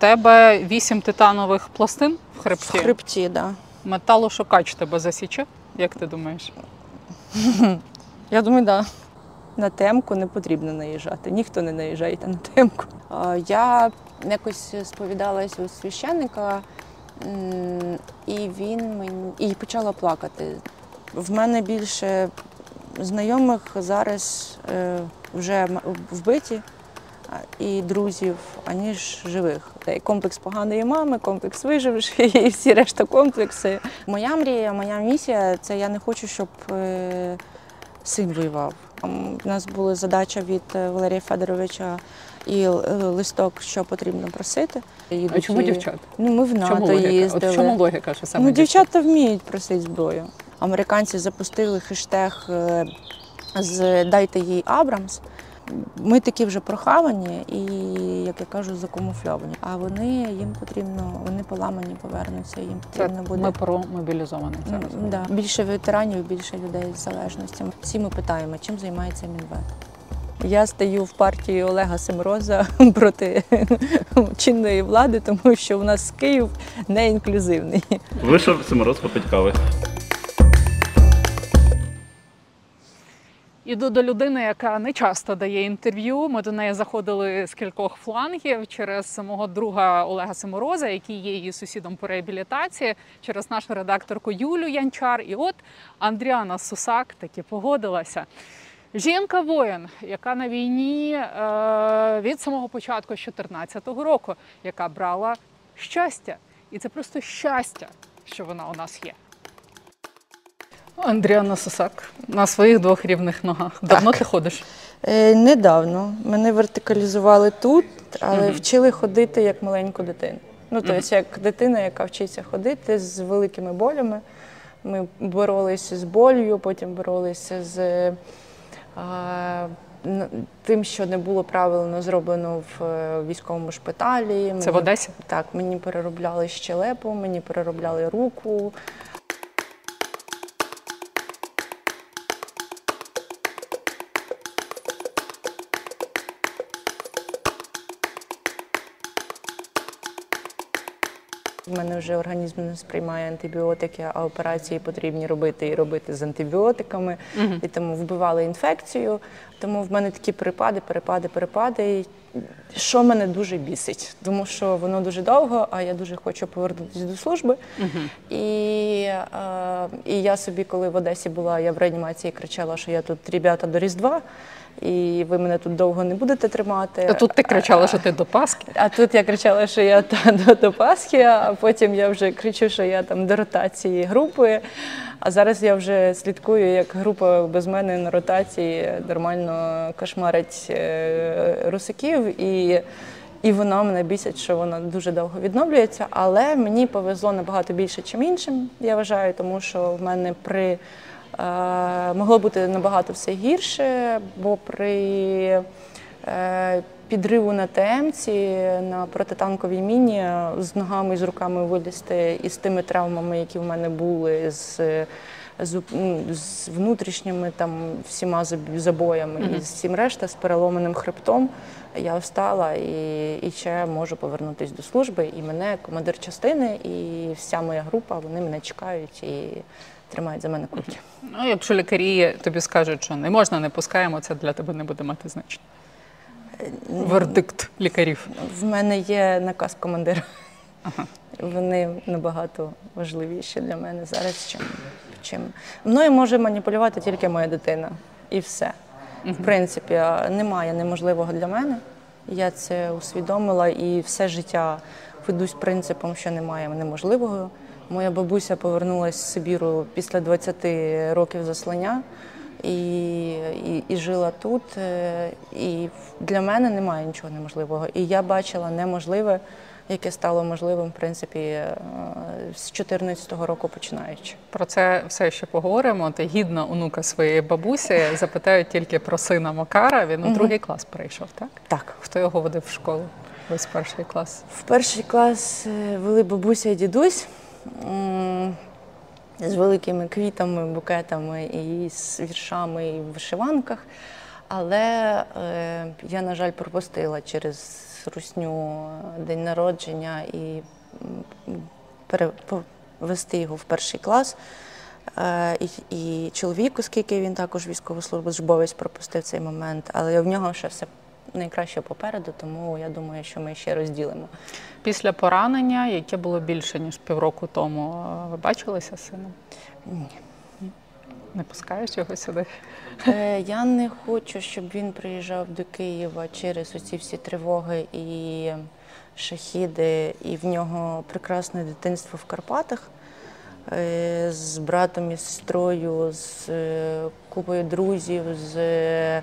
тебе вісім титанових пластин в В хребті. хребті, так. Да. Металошукач тебе засіче? Як ти думаєш? Я думаю, так. Да. На темку не потрібно наїжджати. Ніхто не наїжджає на темку. Я якось сповідалась у священника, і він мені і почала плакати. В мене більше знайомих зараз е, вже вбиті і друзів, аніж живих. Комплекс поганої мами, комплекс виживши і всі решта комплекси. Моя мрія, моя місія це я не хочу, щоб е, син воював. У нас була задача від е, Валерія Федоровича і е, листок, що потрібно просити. А чому і- дівчат? Ну, ми в чому НАТО логіка? От їздили. в чому логіка, що саме Ну, дівчат? дівчата вміють просити зброю. Американці запустили хештег з Дайте їй Абрамс. Ми такі вже прохавані і, як я кажу, закамуфльовані. А вони їм потрібно, вони поламані повернуться, їм Це потрібно буде. ми про мобілізованих зараз. Да. Більше ветеранів, більше людей з залежностями. Всі ми питаємо, чим займається Мінвет. Я стою в партії Олега Семроза проти чинної влади, тому що у нас Київ не інклюзивний. Вийшов Симороз попить кави. Іду до людини, яка не часто дає інтерв'ю. Ми до неї заходили з кількох флангів через мого друга Олега Семороза, який є її сусідом по реабілітації, через нашу редакторку Юлю Янчар. І от Андріана Сусак таки погодилася. Жінка воїн, яка на війні е, від самого початку 2014 року, яка брала щастя. І це просто щастя, що вона у нас є. Андріана Сусак на своїх двох рівних ногах. Давно ти ходиш? Е, недавно мене вертикалізували тут, але Мгм. вчили ходити як маленьку дитину. Ну, тобто, як дитина, яка вчиться ходити з великими болями. Ми боролися з болью, потім боролися з е, тим, що не було правильно зроблено в е, військовому шпиталі. Це в Одесі? Так, мені переробляли щелепу, мені переробляли руку. У мене вже організм не сприймає антибіотики, а операції потрібні робити і робити з антибіотиками. І тому вбивали інфекцію. Тому в мене такі перепади, перепади, перепади. Що мене дуже бісить, тому що воно дуже довго, а я дуже хочу повернутися до служби. І, е, і я собі, коли в Одесі була, я в реанімації кричала, що я тут ребята до Різдва, і ви мене тут довго не будете тримати. А тут ти кричала, що ти до Пасхи. А тут я кричала, що я та, до, до Пасхи, а потім я вже кричу, що я там до ротації групи. А зараз я вже слідкую, як група без мене на ротації нормально кошмарить е, русаків. І, і вона мене бісить, що вона дуже довго відновлюється. Але мені повезло набагато більше, ніж іншим, я вважаю, тому що в мене при могло бути набагато все гірше, бо при е, підриву на ТМці, на протитанковій міні з ногами і з руками вилізти і з тими травмами, які в мене були, з, з, з внутрішніми там всіма заб- забоями і з всім решта, з переломаним хребтом. Я встала і, і ще можу повернутися до служби. І мене командир частини, і вся моя група, вони мене чекають і тримають за мене кульки. Ну, якщо лікарі тобі скажуть, що не можна, не пускаємо, це для тебе не буде мати значення. Вердикт лікарів. В мене є наказ командира. Вони набагато важливіші для мене зараз, чим, чим. мною може маніпулювати тільки моя дитина. І все. В принципі, немає неможливого для мене. Я це усвідомила і все життя ведусь принципом, що немає неможливого. Моя бабуся повернулася з Сибіру після 20 років заслання і, і, і жила тут. е, І для мене немає нічого неможливого. І я бачила неможливе, яке стало можливим, в принципі, е, з 2014 року починаючи. Про це все ще поговоримо. Ти гідна онука своєї бабусі. Запитають тільки про сина Макара. Він у другий клас перейшов, так? Так. Хто його водив в школу? Весь перший клас. В перший клас е, вели бабуся і дідусь з великими квітами, букетами і з віршами і в вишиванках. Але е, я, на жаль, пропустила через русню день народження і м, пере- повести його в перший клас. Е, І, і чоловік, оскільки він також військовослужбовець, пропустив цей момент, але в нього ще все найкраще попереду, тому я думаю, що ми ще розділимо. Після поранення, яке було більше ніж півроку тому, е, ви бачилися з сином? Ні. Не пускаєш його сюди? Е, Я не хочу, щоб він приїжджав до Києва через оці всі тривоги і шахіди, і в нього прекрасне дитинство в Карпатах е, з братом і сестрою, з е, купою друзів, з е,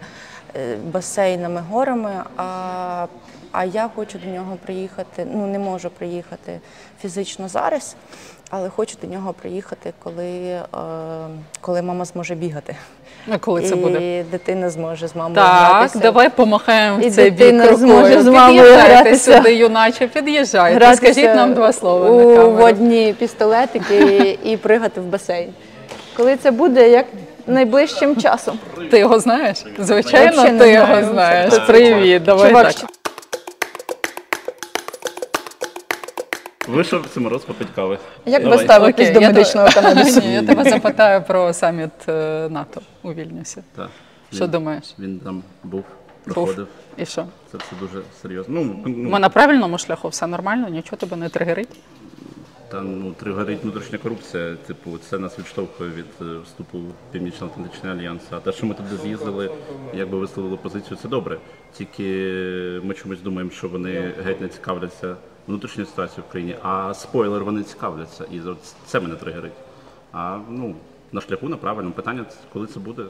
басейнами, горами. А, а я хочу до нього приїхати. Ну не можу приїхати фізично зараз, але хочу до нього приїхати, коли, е, коли мама зможе бігати. Ну, коли це і буде? дитина зможе з мамою Так, гратися. давай помахаємо І в цей бік рукою. зможе з мамою гратися. сюди, юначе, під'їжджайте. Гратися Скажіть нам два слова у на камеру. водні пістолетики і пригати в басейн. Коли це буде, як найближчим часом. Ти його знаєш? Звичайно, Вообще не ти знаю. його знаєш. Це? Привіт, давай Чувак, так. Вийшов Симороз попить кави. Як Давай. ставитесь Окей, до я медичного канабісу? Ні, я тебе запитаю про саміт е, НАТО у Вільнюсі. Так. Що Він- думаєш? Він там був, Був. проходив. І що? Це все дуже серйозно. Ну, Ми ну на правильному шляху, все нормально, нічого тебе не тригерить. Там ну, тригорить внутрішня корупція. Типу, це нас відштовхує від е, вступу в Північно-Атлантичний альянс. А те, що ми туди з'їздили, якби висловили позицію, це добре. Тільки ми чомусь думаємо, що вони геть не цікавляться внутрішньою ситуацією в країні, а спойлер вони цікавляться. І це мене тригерить. А ну на шляху на правильному питання, коли це буде.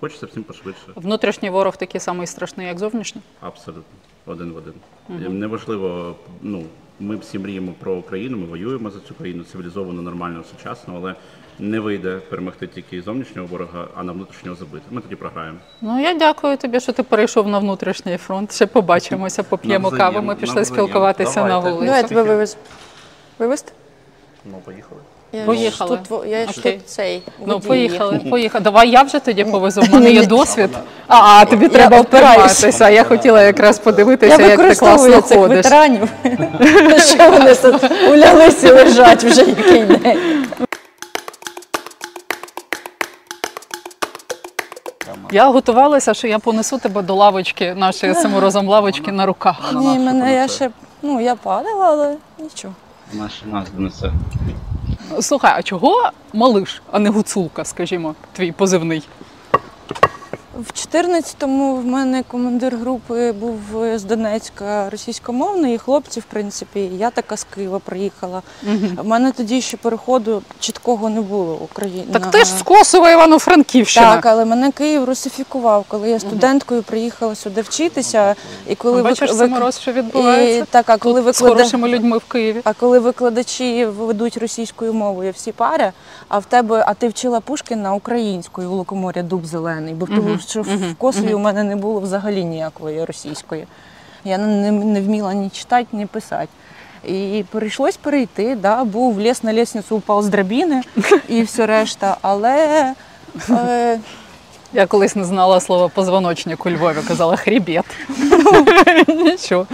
Хочеться всім пошвидше. Внутрішній ворог такий самий страшний, як зовнішній. Абсолютно, один в один. І Неважливо, ну ми всі мріємо про Україну, ми воюємо за цю країну цивілізовано, нормально, сучасно, але не вийде перемогти тільки зовнішнього ворога, а на внутрішнього забити. Ми тоді програємо. Ну я дякую тобі, що ти перейшов на внутрішній фронт. Ще побачимося, поп'ємо каву. Ми пішли навзаєм. спілкуватися на вулиці. Ну, я тебе вивез. Вивезти? Ну, поїхали. Я Поїхали. ж тут, я ж Окей. тут цей. Ну, водій поїхали, поїхали. Давай я вже тоді повезу. В мене є досвід. А, а тобі треба опираюсь. впиратися. Я хотіла якраз Я подивитися, як ти використовую класно цих ходиш. ветеранів. Що вони тут улялися і лежать вже який день. Я готувалася, що я понесу тебе до лавочки, нашої з Симорозом лавочки на руках. Ні, мене я ще, ну я падала, але нічого. Наш нас донесе. Слухай, а чого малиш, а не гуцулка, скажімо, твій позивний? В 14-му в мене командир групи був з Донецька російськомовний, і хлопці, в принципі, я така з Києва приїхала. В мене тоді ще переходу чіткого не було Україна. Так ти ж з Косова Івано-Франківщина. Так, але мене Київ русифікував, коли я студенткою приїхала сюди вчитися, і коли Бачиш, вик- Симороз, що відбувається? і, так, а коли Тут з хорошими людьми в Києві. А коли викладачі ведуть російською мовою всі пари, а в тебе, а ти вчила Пушкіна українською у лукоморя дуб зелений, бо тому що в Косові у мене не було взагалі ніякої російської. Я не, не вміла ні читати, ні писати. І прийшлось перейти, да, був ліс на лісницю, упав з драбіни і все решта. Але е, Я колись не знала слова позвоночник у Львові, казала хрібет. Нічого.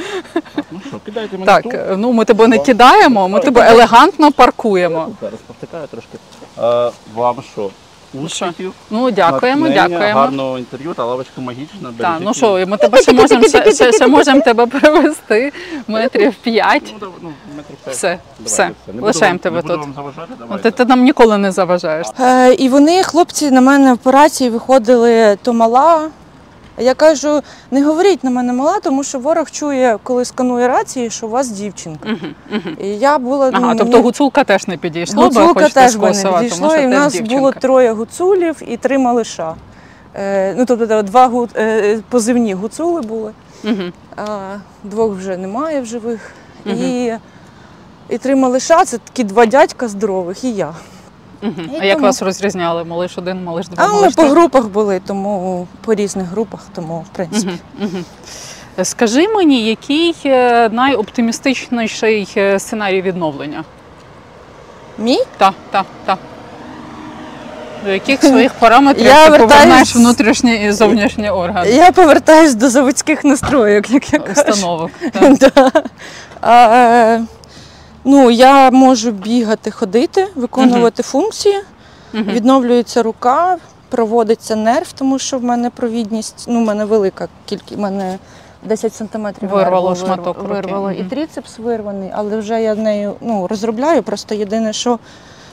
Ну що, кидайте мене Так, тут. ну ми тебе не кидаємо, ми тебе елегантно паркуємо. Зараз повтикаю трошки. А, вам що? Успіхів. Ну, дякуємо, натхнення, дякуємо. Гарного інтерв'ю, та лавочка магічна. Так, ну що, ми тебе ще можемо ще, ще, ще можемо тебе привезти метрів п'ять. Ну, давай, ну, метрів п'ять. Все, Давай, все, Не буду лишаємо вам- тебе не буду тут. вам заважати, Ну, давайте. Ти, ти нам ніколи не заважаєш. Е, і вони, хлопці, на мене в операції виходили то мала. Я кажу, не говоріть на мене мала, тому що ворог чує, коли сканує рації, що у вас дівчинка. І я була Ага, ну, тобто гуцулка теж не підійшло, бо гуцулка хочете теж би не Косова, тому підійшло, що і в теж нас дівчинка. було троє гуцулів і три малиша. Е, ну, тобто два гу, е, позивні гуцули були, Мгм. а двох вже немає в живих. І, і три малиша це такі два дядька здорових, і я. Мгм. І А як тому- вас розрізняли? Малиш один, малиш два, А ми малиш по три? групах були, тому по різних групах, тому в принципі. Скажи мені, який е, найоптимістичніший е, сценарій відновлення? Мій? Так, так, так. До яких своїх параметрів Я ти вертаюсь- повернеш внутрішні і зовнішні органи Я повертаюсь до заводських настроїк, як я кажу. установок? так? Да. А, е, ну, я можу бігати, ходити, виконувати функції, відновлюється рука, проводиться нерв, тому що в мене провідність, ну, в мене велика кількість, в мене 10 сантиметрів Вирвало нерву шматок руки. вирвало. І Мгм. трицепс вирваний, але вже я нею ну, розробляю. Просто єдине, що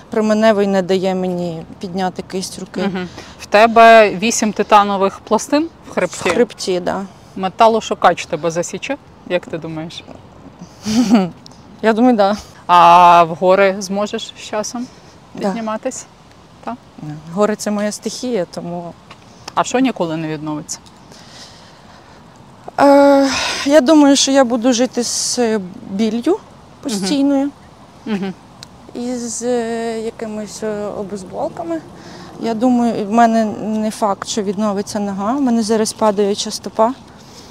променевий не дає мені підняти кисть руки. Мгм. В тебе вісім титанових пластин в В хребті. хребті, так. Да. Металошукач тебе засіче, як ти думаєш? Я думаю, так. Да. А в гори зможеш з часом Да. підніматись? Гори це моя стихія, тому А що ніколи не відновиться? Е, я думаю, що я буду жити з е, біллю постійною Угу. і з е, якимись е, обезболками. Я думаю, в мене не факт, що відновиться нога. У мене зараз падаюча стопа,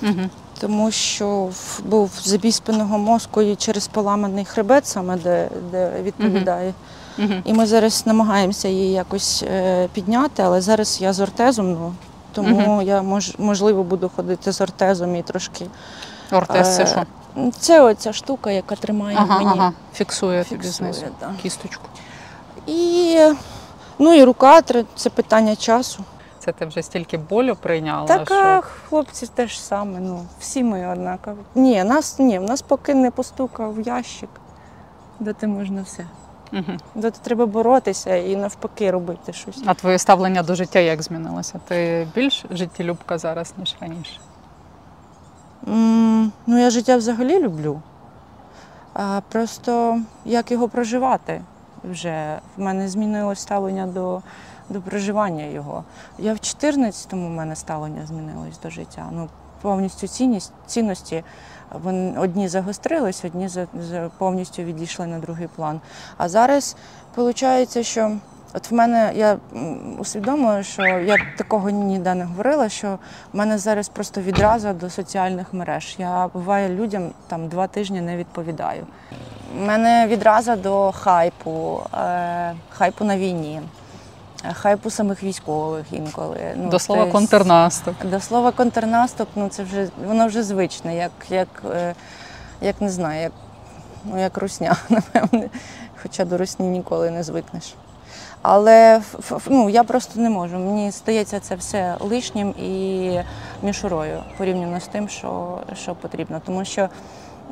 Угу. Тому що був забій спинного мозку і через поламаний хребет, саме де, де відповідає. Угу. І ми зараз намагаємося її якось е, підняти, але зараз я з ортезом, ну, тому я мож, можливо буду ходити з ортезом і трошки. Ортез це Е, що? Це оця штука, яка тримає Ага, мені. ага. Фіксує, фіксує, знизу да. кісточку. І, ну і рука це питання часу. Це ти вже стільки болю прийняла. Так, що... а хлопці теж саме, ну, всі ми однакові. Ні, нас ні, в нас поки не постукав ящик, де ти можна все. Угу. Де треба боротися і навпаки робити щось. А твоє ставлення до життя як змінилося? Ти більш життєлюбка зараз, ніж раніше? М, Ну, я життя взагалі люблю. А просто як його проживати вже. В мене змінилось ставлення до, до проживання його. Я в 14-му в мене ставлення змінилось до життя. Ну, повністю цінність, цінності. Вони одні загострились, одні за, за повністю відійшли на другий план. А зараз виходить, що от в мене я усвідомила, що я такого ніде не говорила, що в мене зараз просто відразу до соціальних мереж. Я буває людям там два тижні не відповідаю. У мене відразу до хайпу, е, хайпу на війні, е, хайпу самих військових інколи. Ну, До слова тобто, контрнаступ. До слова контрнаступ, ну це вже воно вже звичне, як, як, е, як не знаю, як, ну, як русня, напевне. Хоча до русні ніколи не звикнеш. Але ну, я просто не можу. Мені стається це все лишнім і мішурою порівняно з тим, що, що потрібно. Тому що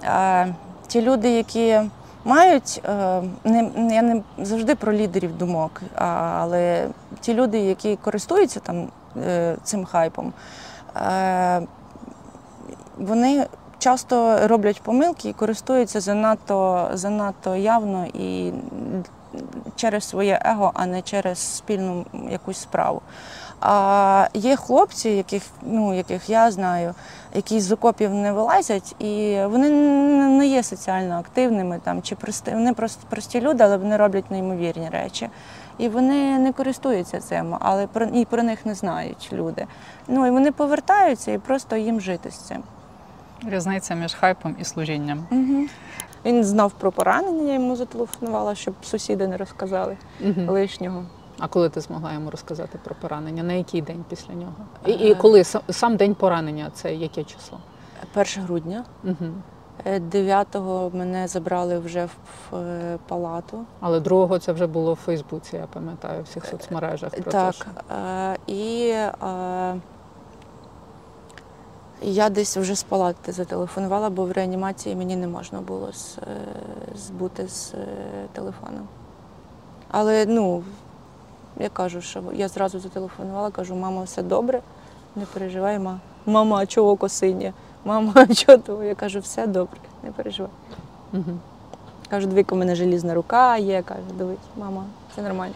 е, ті люди, які мають, е, не, я не завжди про лідерів думок, але ті люди, які користуються там е, цим хайпом, е, вони часто роблять помилки і користуються занадто, занадто явно і через своє его, а не через спільну якусь справу. А є хлопці, яких, ну, яких я знаю, які з окопів не вилазять, і вони не є соціально активними там, чи прости, вони просто прості люди, але вони роблять неймовірні речі. І вони не користуються цим, але про, і про них не знають люди. Ну і вони повертаються і просто їм жити з цим. Різниця між хайпом і служінням. Угу. Він знав про поранення, я йому зателефонувала, щоб сусіди не розказали лишнього. А коли ти змогла йому розказати про поранення? На який день після нього? І, і коли сам, день поранення це яке число? 1 грудня. Угу. Е, 9-го мене забрали вже в, е, палату. Але другого це вже було в Фейсбуці, я пам'ятаю, в всіх соцмережах. Про так. те, що... Е, і е, я десь вже з палати зателефонувала, бо в реанімації мені не можна було е, збути з е, телефоном. Але ну, я кажу, що я зразу зателефонувала, кажу, мама, все добре, не переживай, ма. Мама, а чого око синє? Мама, а чого того? Я кажу, все добре, не переживай. Угу. Кажу, двійко, у мене желізна рука є. Каже, дивись, мама, все нормально.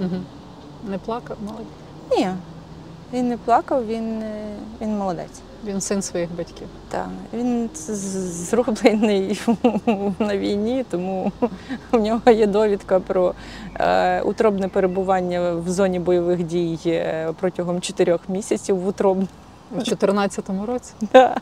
Угу. Не плакав, молодець. Ні, він не плакав, він, е, він молодець. Він син своїх батьків. Так, він зроблений на війні, тому в нього є довідка про е, утробне перебування в зоні бойових дій е, протягом чотирьох місяців в утробному. У 2014 році? Да.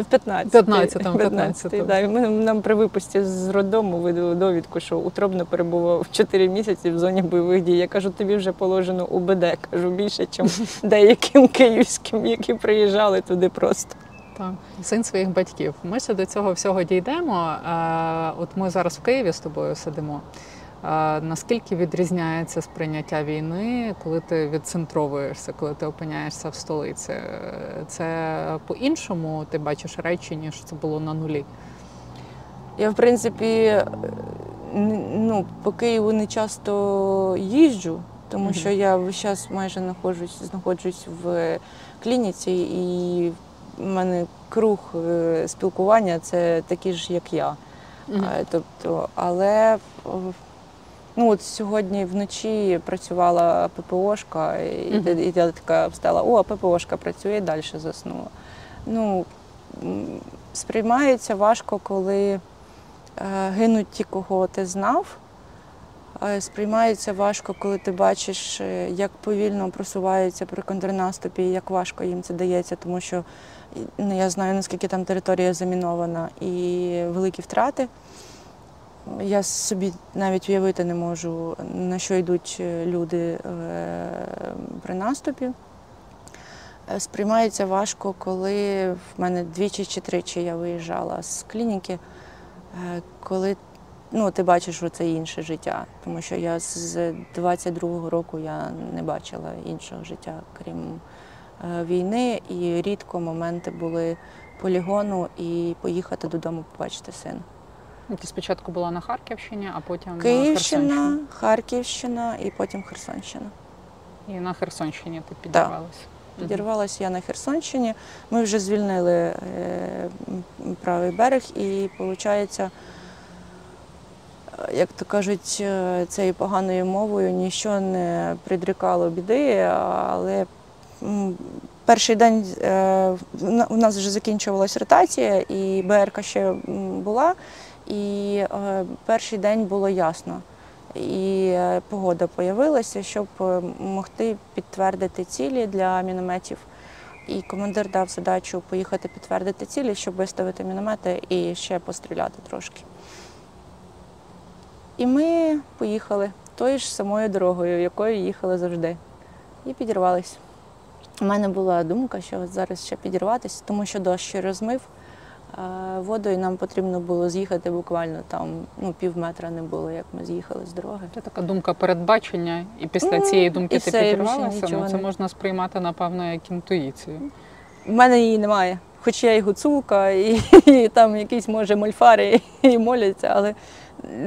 В 15. 15-му, 15-му. Да. І ми- Нам при випусті з роддому видали довідку, що утробно перебував 4 місяці в зоні бойових дій. Я кажу, тобі вже положено УБД. Кажу, більше, ніж деяким київським, які приїжджали туди просто. Так, син своїх батьків. Ми ще до цього всього дійдемо. Е, От ми зараз в Києві з тобою сидимо. Е, Наскільки відрізняється сприйняття війни, коли ти відцентровуєшся, коли ти опиняєшся в столиці? Е, Це по-іншому ти бачиш речі, ніж це було на нулі. Я, в принципі, е, ну, по Києву не часто їжджу, тому Мгм. що я весь час майже знаходжусь, знаходжусь в клініці, і в мене круг е, спілкування це такі ж, як я. Е, Тобто, але о, ну, от сьогодні вночі працювала ППОшка, і, Мгм. і я така встала, о, ППОшка працює і далі заснула. Ну, сприймається важко, коли е, гинуть ті, кого ти знав. Е, Сприймається важко, коли ти бачиш, е, як повільно просуваються при контрнаступі, і як важко їм це дається, тому що ну, я знаю, наскільки там територія замінована і великі втрати. Я собі навіть уявити не можу, на що йдуть е, люди е, при наступі. Е, Сприймається важко, коли в мене двічі чи тричі я виїжджала з клініки, коли ну, ти бачиш, що це інше життя. Тому що я з 22-го року я не бачила іншого життя, крім війни, і рідко моменти були полігону і поїхати додому побачити сина. Ти спочатку була на Харківщині, а потім на Київщина, Херсонщині. Харківщина і потім Херсонщина. І на Херсонщині ти підірвалася. Підірвалася я на Херсонщині. Ми вже звільнили е, правий берег, і виходить, як то кажуть, е, цією поганою мовою ніщо не придрікало біди, але перший день е, у нас вже закінчувалась ротація, і БРК ще була. І е, перший день було ясно. І е, погода появилася, щоб е, могти підтвердити цілі для мінометів. І командир дав задачу поїхати підтвердити цілі, щоб виставити міномети і ще постріляти трошки. І ми поїхали тою ж самою дорогою, якою їхали завжди. І підірвались. У мене була думка, що зараз ще підірватися, тому що дощ розмив і нам потрібно було з'їхати буквально там ну, пів метра не було, як ми з'їхали з дороги. Це така думка передбачення, і після Ну, цієї думки і ти все, підірвалася. Ну, це не- можна сприймати, напевно, як інтуїцію. У мене її немає. Хоч я і гуцулка, і, і там якісь, може, мольфари і моляться, але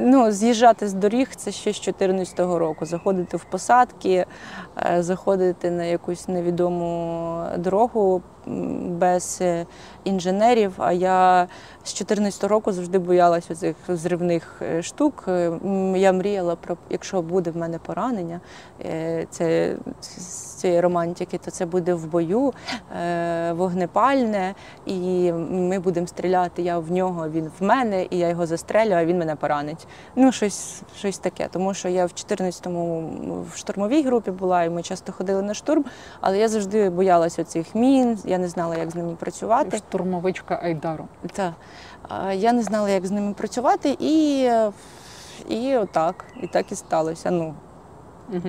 ну, з'їжджати з доріг це ще з 2014 року. Заходити в посадки, е, заходити на якусь невідому дорогу без е, інженерів. А я з 2014 року завжди боялася цих зривних е, штук. Е, Я мріяла про, якщо буде в мене поранення, це з цієї романтики, то це буде в бою, вогнепальне, і ми будемо стріляти. Я в нього, він в мене, і я його застрелю, а він мене поранить. Ну, щось, щось таке. Тому що я в 14-му в штурмовій групі була, і ми часто ходили на штурм, але я завжди боялася цих мін, я не знала, як з ними працювати. Штурмовичка Айдару. Так. Я не знала, як з ними працювати, і, і отак, і так і сталося. Ну, Угу.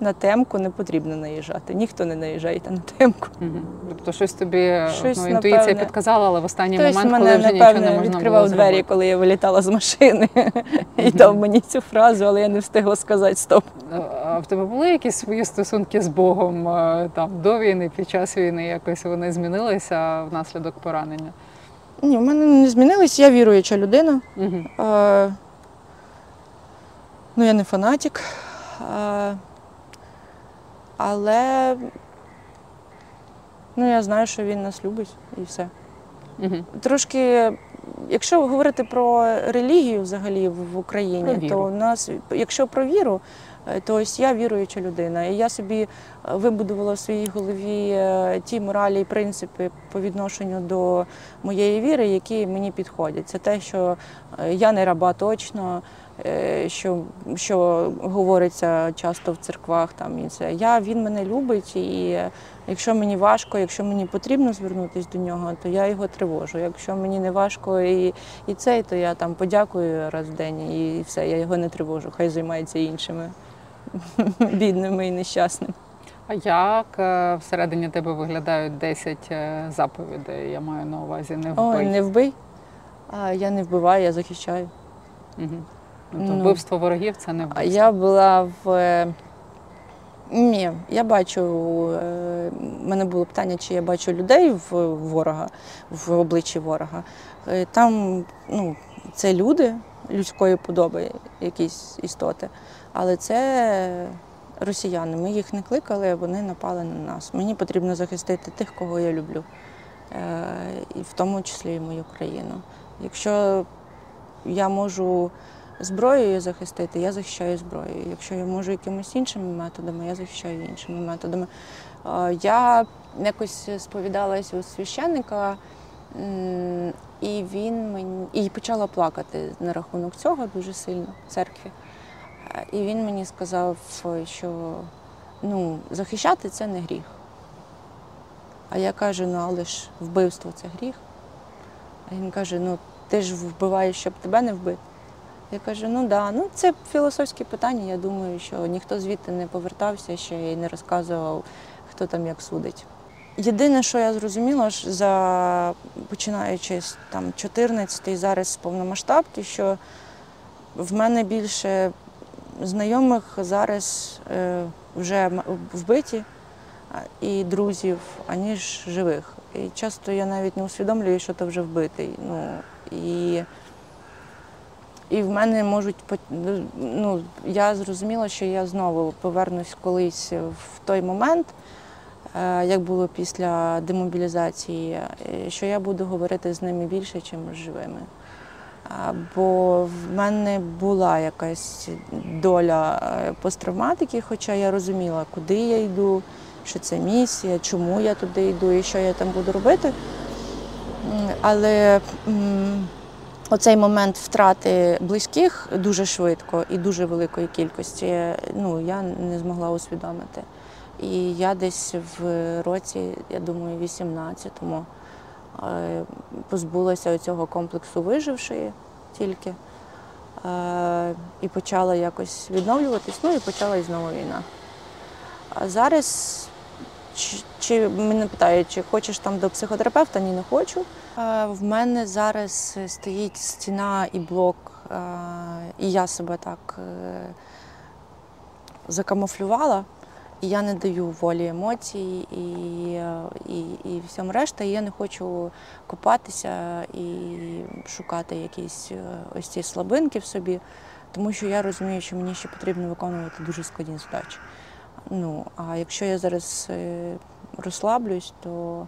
На темку не потрібно наїжджати. Ніхто не наїжджає на темку. Угу. Тобто щось тобі Щось, ну, інтуїція напевне. підказала, але в останній Хтось момент, коли мене, вже нічого не можна відкривав було двері, коли я вилітала з машини і дав мені цю фразу, але я не встигла сказати стоп. А в тебе були якісь свої стосунки з Богом там до війни, під час війни? Якось вони змінилися внаслідок поранення? Ні, в мене не змінились, я віруюча людина. Угу. Е, ну, я не фанатик. Е, але ну, я знаю, що він нас любить і все. Угу. Трошки, якщо говорити про релігію взагалі в Україні, то у нас, якщо про віру, е, то ось я віруюча людина. І я собі е, вибудувала в своїй голові е, ті моралі і принципи, по відношенню до моєї віри, які мені підходять. Це те, що я не раба точно, що, що говориться часто в церквах. Там і це я він мене любить, і якщо мені важко, якщо мені потрібно звернутися до нього, то я його тривожу. Якщо мені не важко і, і цей, то я там подякую раз в день і все, я його не тривожу. Хай займається іншими бідними і нещасними. А як е, всередині тебе виглядають 10 е, заповідей? Я маю на увазі не вбий. Ой, не вбий. А я не вбиваю, я захищаю. Мгм. Тобто Ну. вбивство ворогів це не А вбивство. я була в. е, Ні, я бачу. е, У мене було питання, чи я бачу людей в ворога, в обличчі ворога. Е, Там ну, це люди людської подоби, якісь істоти. Але це росіяни. Ми їх не кликали, вони напали на нас. Мені потрібно захистити тих, кого я люблю, і в тому числі і мою країну. Якщо я можу зброєю захистити, я захищаю зброєю. Якщо я можу якимось іншими методами, я захищаю іншими методами. Я якось сповідалась у священника, і він мені і почала плакати на рахунок цього дуже сильно в церкві. І він мені сказав, що ну, захищати це не гріх. А я кажу, ну але ж вбивство це гріх. А він каже: ну ти ж вбиваєш, щоб тебе не вбити. Я кажу, ну да, ну це філософське питання. Я думаю, що ніхто звідти не повертався ще і не розказував, хто там як судить. Єдине, що я зрозуміла, ж за починаючи з там 14-й зараз з повномасштабки, що в мене більше знайомих зараз е, вже вбиті і друзів, аніж живих. І часто я навіть не усвідомлюю, що то вже вбитий. Ну, і, і в мене можуть ну, я зрозуміла, що я знову повернусь колись в той момент, е, як було після демобілізації, е, що я буду говорити з ними більше, ніж живими. Бо в мене була якась доля е, посттравматики, хоча я розуміла, куди я йду, що це місія, чому я туди йду і що я там буду робити. Але оцей момент втрати близьких дуже швидко і дуже великої кількості, ну, я не змогла усвідомити. І я десь в році, я думаю, 18-му е, позбулася цього комплексу вижившої тільки. Е, І почала якось відновлюватись, ну і почалась знову війна. А зараз чи, чи мене питають, чи хочеш там до психотерапевта? Ні, не хочу. Е, В мене зараз стоїть стіна і блок, е, і я себе так е, закамуфлювала. І я не даю волі емоцій і, і, і всьому решта. І я не хочу копатися і шукати якісь е, ось ці слабинки в собі, тому що я розумію, що мені ще потрібно виконувати дуже складні задачі. Ну, а якщо я зараз е, розслаблюсь, то,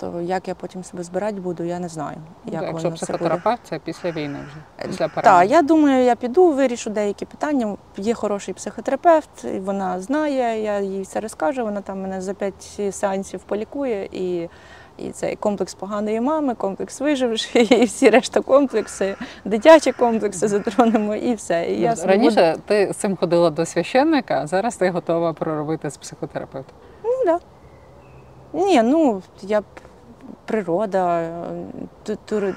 то як я потім себе збирати буду, я не знаю. Ну, Як так, Якщо воно психотерапевт, це після війни вже. Після Так, я думаю, я піду, вирішу деякі питання. Є хороший психотерапевт, вона знає, я їй все розкажу. Вона там мене за п'ять сеансів полікує. І, і цей комплекс поганої мами, комплекс виживши, і всі решта комплекси, дитячі комплекси затронемо, і все. І я Раніше ти з цим ходила до священника, а зараз ти готова проробити з психотерапевтом. буду- ну, да. Ні, ну я б природа. е, тури-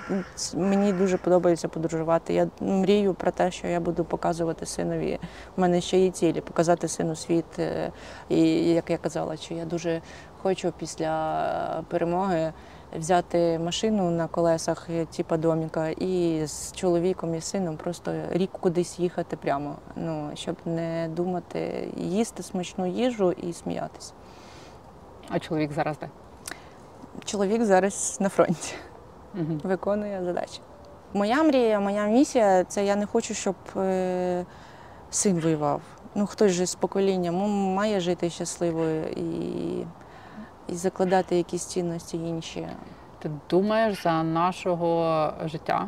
Мені дуже подобається подорожувати. Я мрію про те, що я буду показувати синові. У мене ще є цілі показати сину світ. е, І як я казала, що я дуже хочу після перемоги взяти машину на колесах, е, типа доміка, і з чоловіком і сином просто рік кудись їхати прямо. Ну щоб не думати, їсти смачну їжу і сміятися. А чоловік зараз де? Чоловік зараз на фронті. Угу. виконує задачі. Моя мрія, моя місія це я не хочу, щоб е, син воював. Ну, хтось же з покоління має жити щасливо і, і закладати якісь цінності інші. Ти думаєш за нашого життя?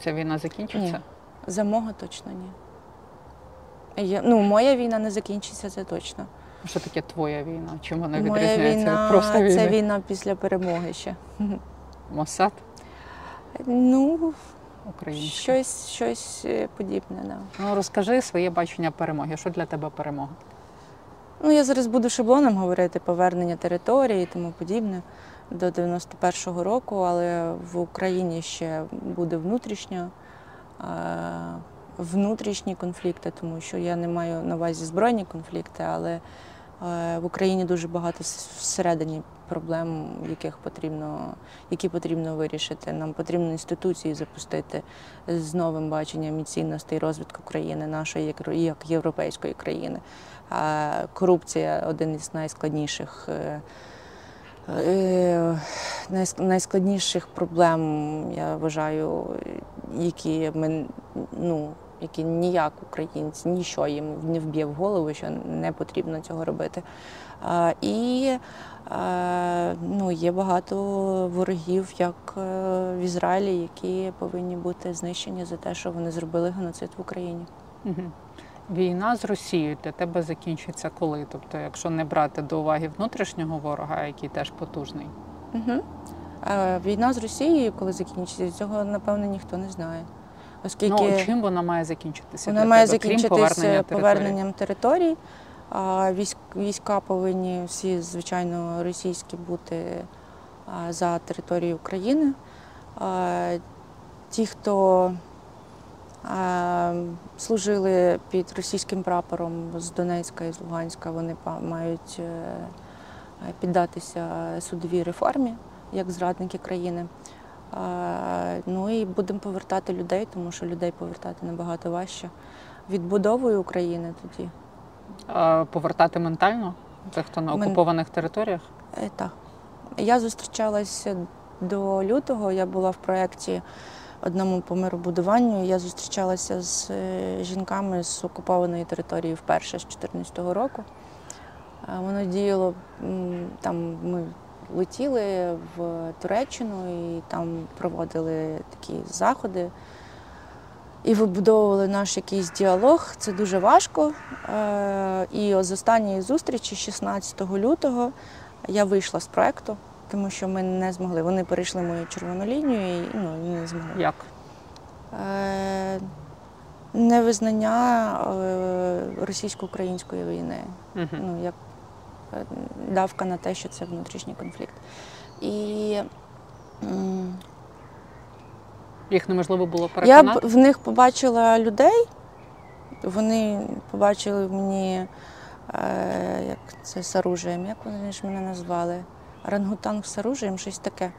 Ця війна закінчиться? Ні. За мого точно ні. Я, ну, моя війна не закінчиться, це точно. Що таке твоя війна? Чим вона Моя відрізняється війна від просто війни? це війна після перемоги ще. Мосад Ну, український. щось, щось е, подібне, да. Ну розкажи своє бачення перемоги. Що для тебе перемога? Ну, я зараз буду шаблоном говорити повернення території і тому подібне до 91-го року, але в Україні ще буде внутрішньо, внутрішні конфлікти, тому що я не маю на увазі збройні конфлікти, але в Україні дуже багато всередині проблем, яких потрібно, які потрібно вирішити. Нам потрібно інституції запустити з новим баченням і цінностей розвитку країни, нашої як, європейської країни. Корупція один із найскладніших. е, е, Найскладніших проблем, я вважаю, які ми ну, які ніяк українці, нічого їм не вб'є в голову, що не потрібно цього робити. А, і а, ну, є багато ворогів, як е, в Ізраїлі, які повинні бути знищені за те, що вони зробили геноцид в Україні. Угу. Війна з Росією для тебе закінчиться коли? Тобто, якщо не брати до уваги внутрішнього ворога, який теж потужний. Угу. Війна з Росією, коли закінчиться, цього напевно ніхто не знає. Оскільки Ну чим вона має закінчитися? вона має закінчитися повернення території? поверненням територій. А військ, війська повинні всі, звичайно, російські бути за територією України. Ті, хто служили під російським прапором з Донецька і з Луганська, вони мають е, піддатися судовій реформі як зрадники країни. Ну і будемо повертати людей, тому що людей повертати набагато важче. Відбудовою України тоді. А, повертати ментально тих, хто на Мен- окупованих територіях? Е, Так. Я зустрічалася до лютого. Я була в проєкті одному по миробудуванню. Я зустрічалася з е, жінками з окупованої території вперше з 2014 року. Е, Воно діяло там. Ми летіли в Туреччину і там проводили такі заходи. І вибудовували наш якийсь діалог. Це дуже важко. Е, І з останньої зустрічі, 16 лютого, я вийшла з проекту, тому що ми не змогли. Вони перейшли мою червону лінію і ну, не змогли. Як? Е, Невизнання е, російсько-української війни. Угу. Ну, як давка на те, що це внутрішній конфлікт. І Їх неможливо було Я б в них побачила людей, вони побачили в мені, е, як це з оружием, як вони ж мене назвали? Рангутанг з оружием, щось таке.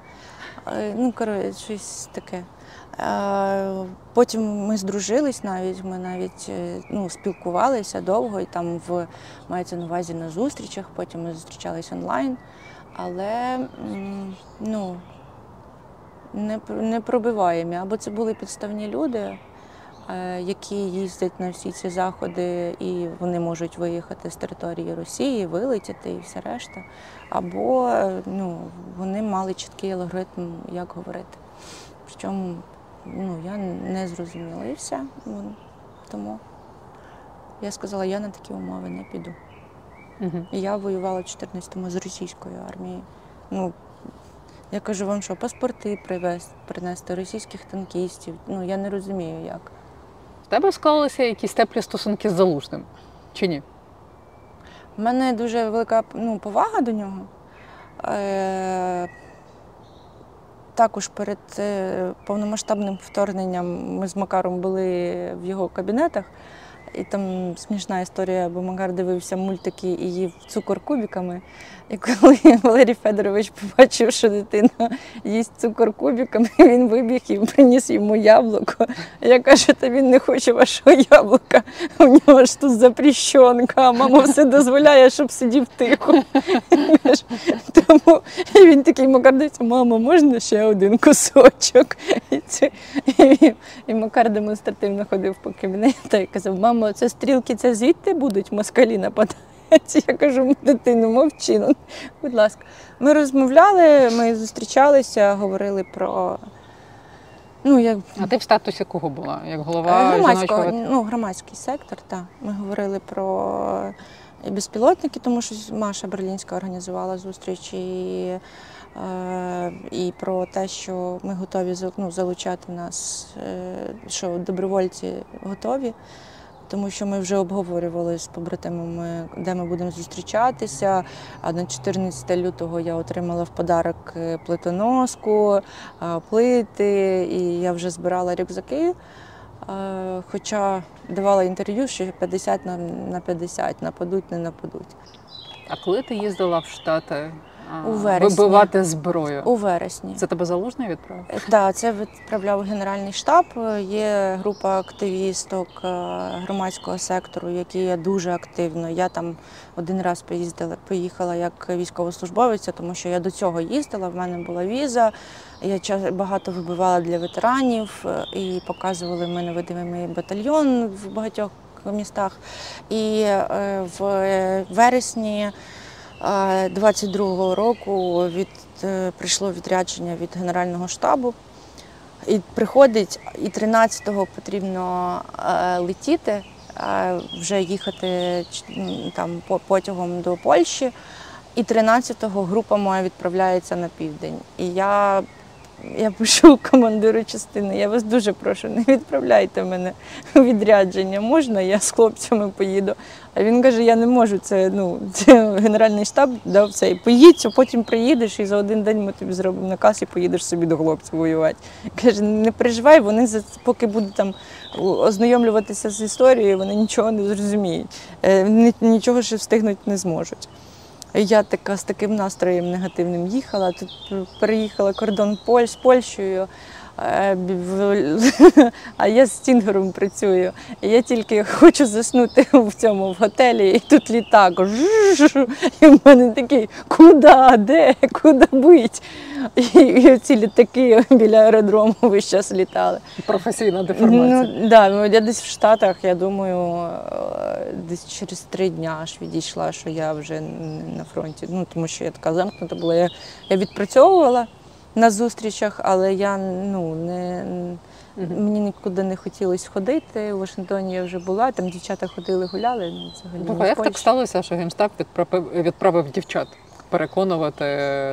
Е, ну, коротше, щось таке. Е, потім ми здружились навіть, ми навіть е, ну, спілкувалися довго, і там в, мається на увазі на зустрічах, потім ми зустрічались онлайн. Але ну, не, не пробиваємі. Або це були підставні люди, е, які їздять на всі ці заходи, і вони можуть виїхати з території Росії, вилетіти і все решта. Або ну, вони мали чіткий алгоритм, як говорити. Причому ну, я не зрозуміла і все. Тому я сказала, я на такі умови не піду. Угу. І я воювала в 14-му з російською армією. Ну, я кажу, вам що, паспорти привезти, принести російських танкістів. Ну, я не розумію як. В тебе склалися якісь теплі стосунки з залужним? Чи ні? У мене дуже велика ну, повага до нього. Е- також перед е, повномасштабним вторгненням ми з Макаром були в його кабінетах. І там смішна історія, бо Макар дивився мультики і їв цукор кубиками. І коли Валерій Федорович побачив, що дитина їсть цукор кубиками, він вибіг і приніс йому яблуко. Я кажу, та він не хоче вашого яблука. У нього ж тут запрещенка, а мама все дозволяє, щоб сидів тихо. Тому він такий Макар дивиться, мама, можна ще один кусочок? І, це, і, і Макар демонстративно ходив по кабінету і казав, мамо, це стрілки, це звідти будуть москалі нападати. Я кажу, дитину, мовчи, ну, будь ласка. Ми розмовляли, ми зустрічалися, говорили про. Ну, як А ти в статусі кого була? Як голова громадського, жіночого? ну, громадський сектор, так. Ми говорили про і безпілотники, тому що Маша Берлінська організувала зустріч і, е, і про те, що ми готові ну, залучати нас, е, що добровольці готові. Тому що ми вже обговорювали з побратимами, де ми будемо зустрічатися. А на 14 лютого я отримала в подарок е, плитоноску, плити, і я вже збирала рюкзаки. Е, Хоча давала інтерв'ю, що 50 на, на 50, нападуть, не нападуть. А коли ти їздила в Штати У вересні. вибивати зброю? У вересні. Це тебе залужний відправив? Так, да, це відправляв Генеральний штаб. Є група активісток е, громадського сектору, які є дуже активно. Я там один раз поїздила, поїхала як військовослужбовиця, тому що я до цього їздила. В мене була віза. Я багато вибивала для ветеранів е, і показували в мене видимий батальйон в багатьох містах. І е, в вересні. 22-го року від, е, прийшло відрядження від Генерального штабу. І приходить, і 13-го потрібно е, летіти, е, вже їхати там потягом до Польщі. І 13-го група моя відправляється на південь. І я, я пишу командиру частини, я вас дуже прошу, не відправляйте мене у відрядження. Можна, я з хлопцями поїду. А він каже: я не можу. Це ну це генеральний штаб дав цей. Поїдь, потім приїдеш, і за один день ми тобі зробимо наказ і поїдеш собі до хлопців воювати. Каже, не переживай, вони за поки будуть там ознайомлюватися з історією, вони нічого не зрозуміють. Е, Нічого ще встигнути не зможуть. Я така з таким настроєм негативним їхала. Тут переїхала кордон Поль з Польщею. е, А я з Стінгером працюю. Я тільки хочу заснути в цьому в готелі, і тут літак. І в мене такий, куди, де, куди бить? І, ці літаки біля аеродрому весь час літали. Професійна деформація. Ну, да, я десь в Штатах, я думаю, десь через три дня аж відійшла, що я вже на фронті. Ну, тому що я така замкнута була. Я, я відпрацьовувала на зустрічах, але я ну, не, мені нікуди не хотілося ходити. У Вашингтоні я вже була, там дівчата ходили, гуляли. Ну, взагалі, Слухай, не як так сталося, що Генштаб відправив, відправив дівчат переконувати,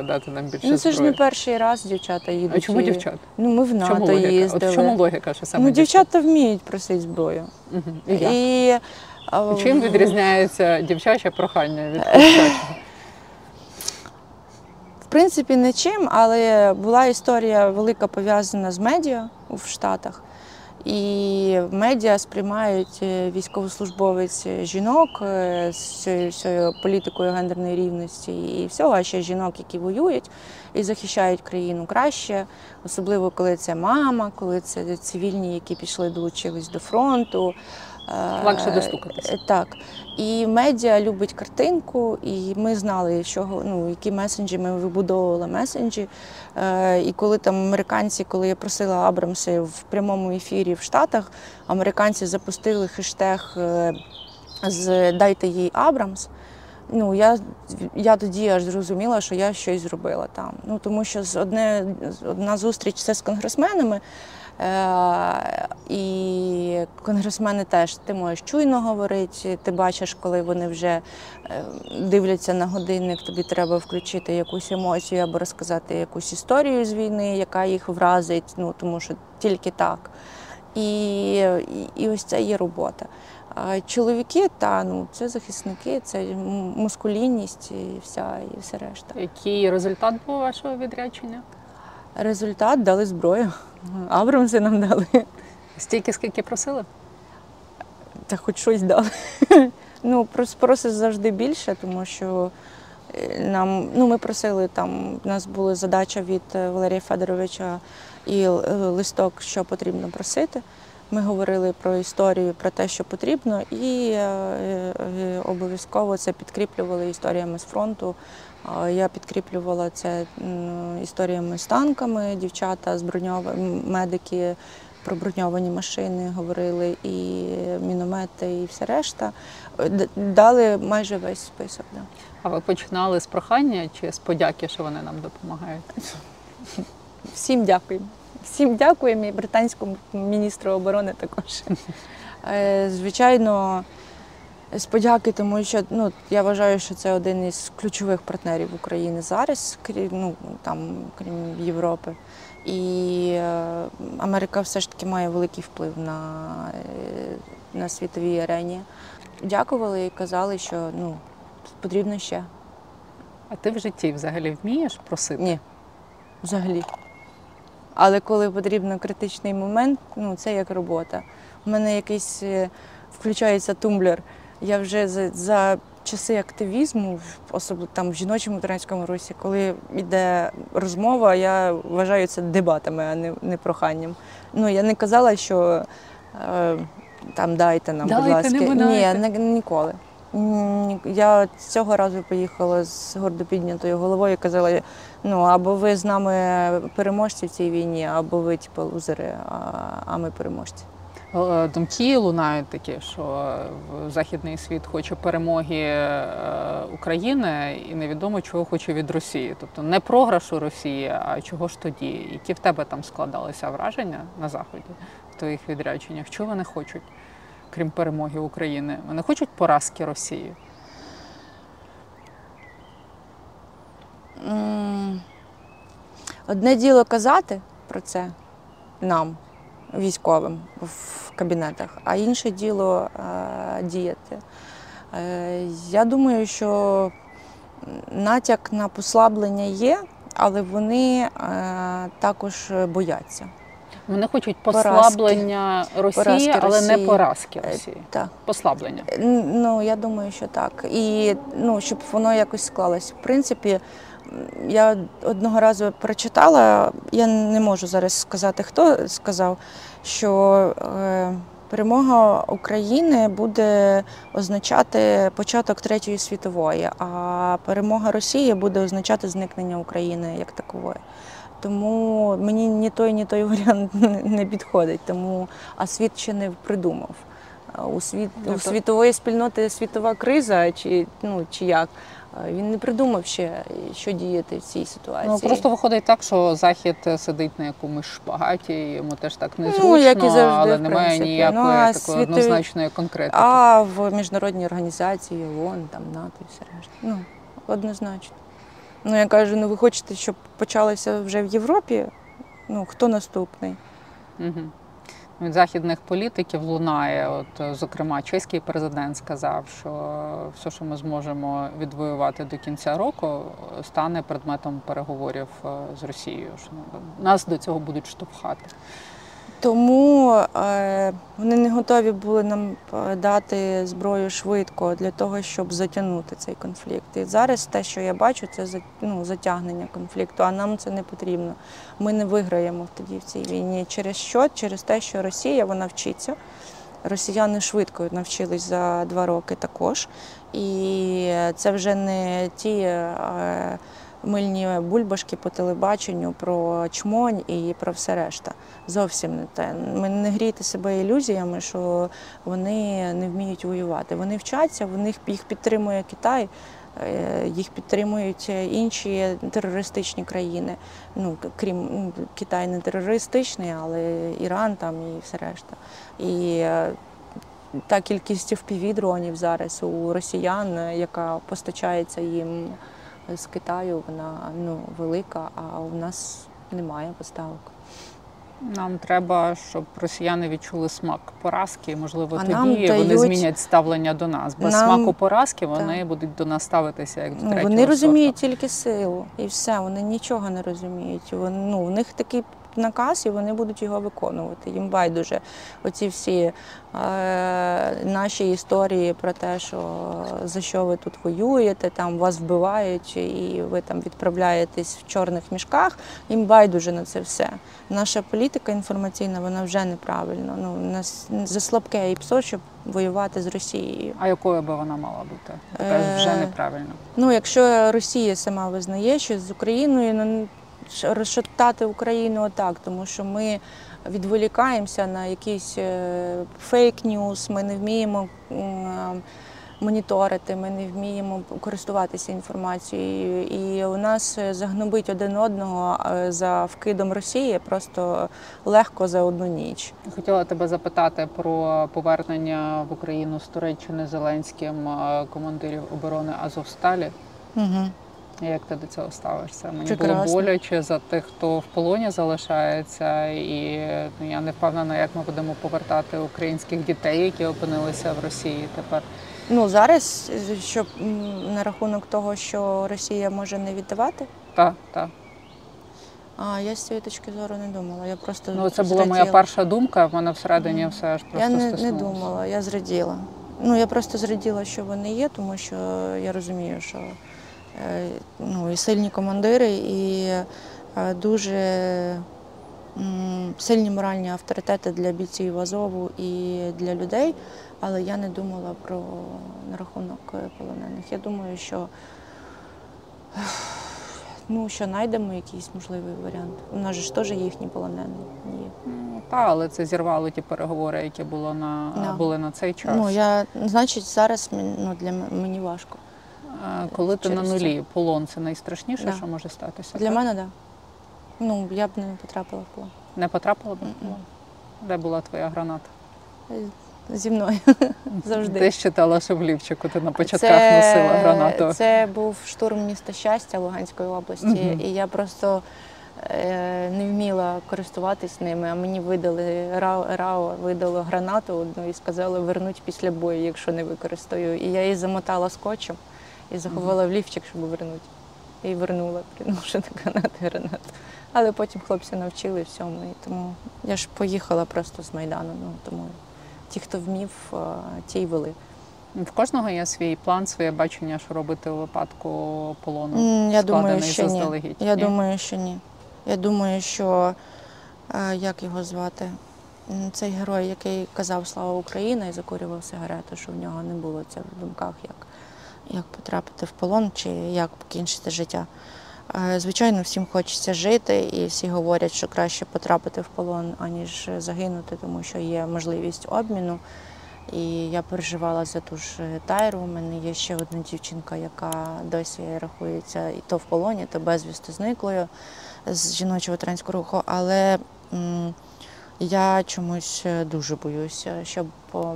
дати нам більше Ну, це ж не перший раз дівчата їдуть. А чому дівчат? Ну, ми в чому НАТО логіка? їздили. От в чому логіка, що саме ну, дівчат? дівчата вміють просити зброю. Мгм. І а, І Чим відрізняється дівчаче прохання від хлопчачого? В принципі, не чим, але була історія велика пов'язана з медіа в Штатах. І медіа сприймають е, військовослужбовець жінок е, з цією політикою гендерної рівності і всього, а ще жінок, які воюють і захищають країну краще, особливо коли це мама, коли це цивільні, які пішли, долучились до фронту. Легше достукатися. Е, Так. І медіа любить картинку, і ми знали, що, ну, які меседжі ми вибудовували меседжі. Е, і коли там американці, коли я просила Абрамси в прямому ефірі в Штатах, американці запустили хештег е, з Дайте їй Абрамс. Ну, я, я тоді аж зрозуміла, що я щось зробила там. Ну, тому що з одне, одна зустріч це з конгресменами. Е, і конгресмени теж ти можеш чуйно говорити, ти бачиш, коли вони вже е, дивляться на годинник, тобі треба включити якусь емоцію або розказати якусь історію з війни, яка їх вразить, ну тому що тільки так. І, і, ось це є робота. А чоловіки, та ну це захисники, це мускулінність і вся і все решта. Який результат був вашого відрядження? Результат дали зброю. Абрамси нам дали. Стільки, скільки просили? Та хоч щось дали. Ну, прос- просить завжди більше, тому що е, нам, ну, ми просили там, у нас була задача від е, Валерія Федоровича і е, листок, що потрібно просити. Ми говорили про історію, про те, що потрібно, і е, е, обов'язково це підкріплювали історіями з фронту. Я підкріплювала це історіями з танками, дівчата з броньованими медики про броньовані машини говорили, і міномети, і все решта. Дали майже весь список. Да. А ви починали з прохання чи з подяки, що вони нам допомагають? Всім дякуємо. Всім дякуємо і британському міністру оборони також. Е, Звичайно, З подяки, тому що ну, я вважаю, що це один із ключових партнерів України зараз, крім, ну, там, крім Європи. І е, Америка все ж таки має великий вплив на, е, на світовій арені. Дякували і казали, що ну, потрібно ще. А ти в житті взагалі вмієш просити? Ні, взагалі. Але коли потрібен критичний момент, ну це як робота. У мене якийсь е, включається тумблер. Я вже за, за часи активізму, особливо там в жіночому ветеранському русі, коли йде розмова, я вважаю це дебатами, а не, не проханням. Ну я не казала, що е, там дайте нам, Дайте, будь ласка. не Ні, не, ніколи. Я цього разу поїхала з гордо піднятою головою і казала, ну або ви з нами переможці в цій війні, або ви типу, лузери, а, а ми переможці. Е, Думки лунають такі, що е, західний світ хоче перемоги е, України і невідомо чого хоче від Росії. Тобто не програшу Росії, а чого ж тоді? Які в тебе там складалися враження на заході в твоїх відрядженнях? Чого вони хочуть, крім перемоги України? Вони хочуть поразки Росії. Одне діло казати про це нам, військовим, в кабінетах, а інше діло е, діяти. Е, я думаю, що натяк на послаблення є, але вони е, також бояться. Вони хочуть Поразки. послаблення Росії, Поразки але не поразки Росії. Так. Послаблення. Ну, я думаю, що так. І ну, щоб воно якось склалось. В принципі, я одного разу прочитала, я не можу зараз сказати, хто сказав, що е, перемога України буде означати початок Третьої світової, а перемога Росії буде означати зникнення України як такової. Тому мені ні той, ні той варіант не- підходить. Тому а світ ще не придумав. У світ у світової спільноти світова криза, чи ну чи як він не придумав ще, що діяти в цій ситуації. Ну просто виходить так, що захід сидить на якомусь шпагаті, йому теж так незручно, Ну, як і завжди, але немає ніякої Ну, а такої світові- однозначної конкретики. А в міжнародній організації ООН, там НАТО і все решта. Ну, однозначно. Ну я кажу, ну ви хочете, щоб почалося вже в Європі? Ну хто наступний? Угу. Від західних політиків лунає, от е, зокрема, чеський президент сказав, що все, що ми зможемо відвоювати до кінця року, стане предметом переговорів е, з Росією. Що ну, нас до цього будуть штовхати. Тому е, вони не готові були нам е, дати зброю швидко для того, щоб затягнути цей конфлікт. І зараз те, що я бачу, це ну, затягнення конфлікту, а нам це не потрібно. Ми не виграємо тоді в цій війні. Через що? Через те, що Росія вона вчиться. Росіяни швидко навчились за два роки також. І це вже не ті е, мильні бульбашки по телебаченню про чмонь і про все решта. Зовсім не те. Ми не грійте себе ілюзіями, що вони не вміють воювати. Вони вчаться, в них їх підтримує Китай. е, Їх підтримують інші терористичні країни. Ну крім ну, Китай не терористичний, але Іран там і все решта. І е, та кількість впівдронів зараз у росіян, е, яка постачається їм з Китаю, вона ну велика, а у нас немає поставок. Нам треба, щоб росіяни відчули смак поразки, і, можливо, А тоді вони дають- змінять ставлення до нас. Без Нам- смаку поразки вони будуть до нас ставитися як до Ну, третього вони розуміють сорту. тільки силу і все. Вони нічого не розуміють. Вони, ну, у них такий наказ, і вони будуть його виконувати. Їм байдуже. Оці всі е, наші історії про те, що за що ви тут воюєте, там вас вбивають, і ви там відправляєтесь в чорних мішках. Їм байдуже на це все. Наша політика інформаційна, вона вже неправильна. Ну, нас за слабке і псо, щоб воювати з Росією. А якою би вона мала бути? Ти кажеш, вже Е, неправильно. Ну, якщо Росія сама визнає, що з Україною ну, розшатати Україну отак, тому що ми відволікаємося на якийсь фейк-ньюс, ми не вміємо моніторити, ми не вміємо користуватися інформацією. І у нас е, загнобить один одного е, за вкидом Росії просто легко за одну ніч. Хотіла тебе запитати про повернення в Україну з Туреччини Зеленським е, командирів оборони Азовсталі. Угу. Як ти до цього ставишся? Мені Прекрасно. було боляче за тих, хто в полоні залишається, і ну, я не впевнена, як ми будемо повертати українських дітей, які опинилися в Росії тепер. Ну зараз, щоб на рахунок того, що Росія може не віддавати. Так, так. А я з цієї точки зору не думала. Я просто Ну це була моя перша думка. В мене всередині все ж просто Я не, не думала, я зраділа. Ну я просто зраділа, що вони є, тому що я розумію, що ну, і сильні командири, і е, дуже сильні моральні авторитети для бійців Азову і для людей. Але я не думала про на рахунок е, полонених. Я думаю, що ну, що знайдемо якийсь можливий варіант. У нас же ж теж їхні полонені. Є. Ну, та, але це зірвало ті переговори, які було на Да. були на цей час. Ну, я, значить, зараз ну, для мені важко. А Коли ти на нулі, полон це найстрашніше, Да. що може статися. Для так? мене, так. Да. Ну, я б не потрапила в полон. не потрапила б в полон? Де була твоя граната? Е, Зі мною завжди. Ти читала, що в лівчику ти на початках носила гранату. Це був штурм міста Щастя Луганської області, Мгм. і я просто е, не вміла користуватись ними, а мені видали РАО, РАО видало гранату одну і сказали вернуть після бою, якщо не використаю. І я її замотала скотчем і заховала в лівчик, щоб вернути. І вернула, принувши до гранати гранату. Але потім хлопці навчили всьому. І тому я ж поїхала просто з Майдану. Ну тому ті, хто вмів, ті й вели. В кожного є свій план, своє бачення, що робити у випадку полону. Я думаю, що ні. Я Ні? думаю, що ні. Я думаю, що як його звати? Цей герой, який казав Слава Україна і закурював сигарету, що в нього не було це в думках, як, як потрапити в полон чи як покінчити життя. Е, Звичайно, всім хочеться жити, і всі говорять, що краще потрапити в полон, аніж загинути, тому що є можливість обміну. І я переживала за ту ж Тайру. У мене є ще одна дівчинка, яка досі рахується і то в полоні, то безвісти зниклою з жіночого ветеранського руху. Але м, я чомусь е, дуже боюся, щоб о,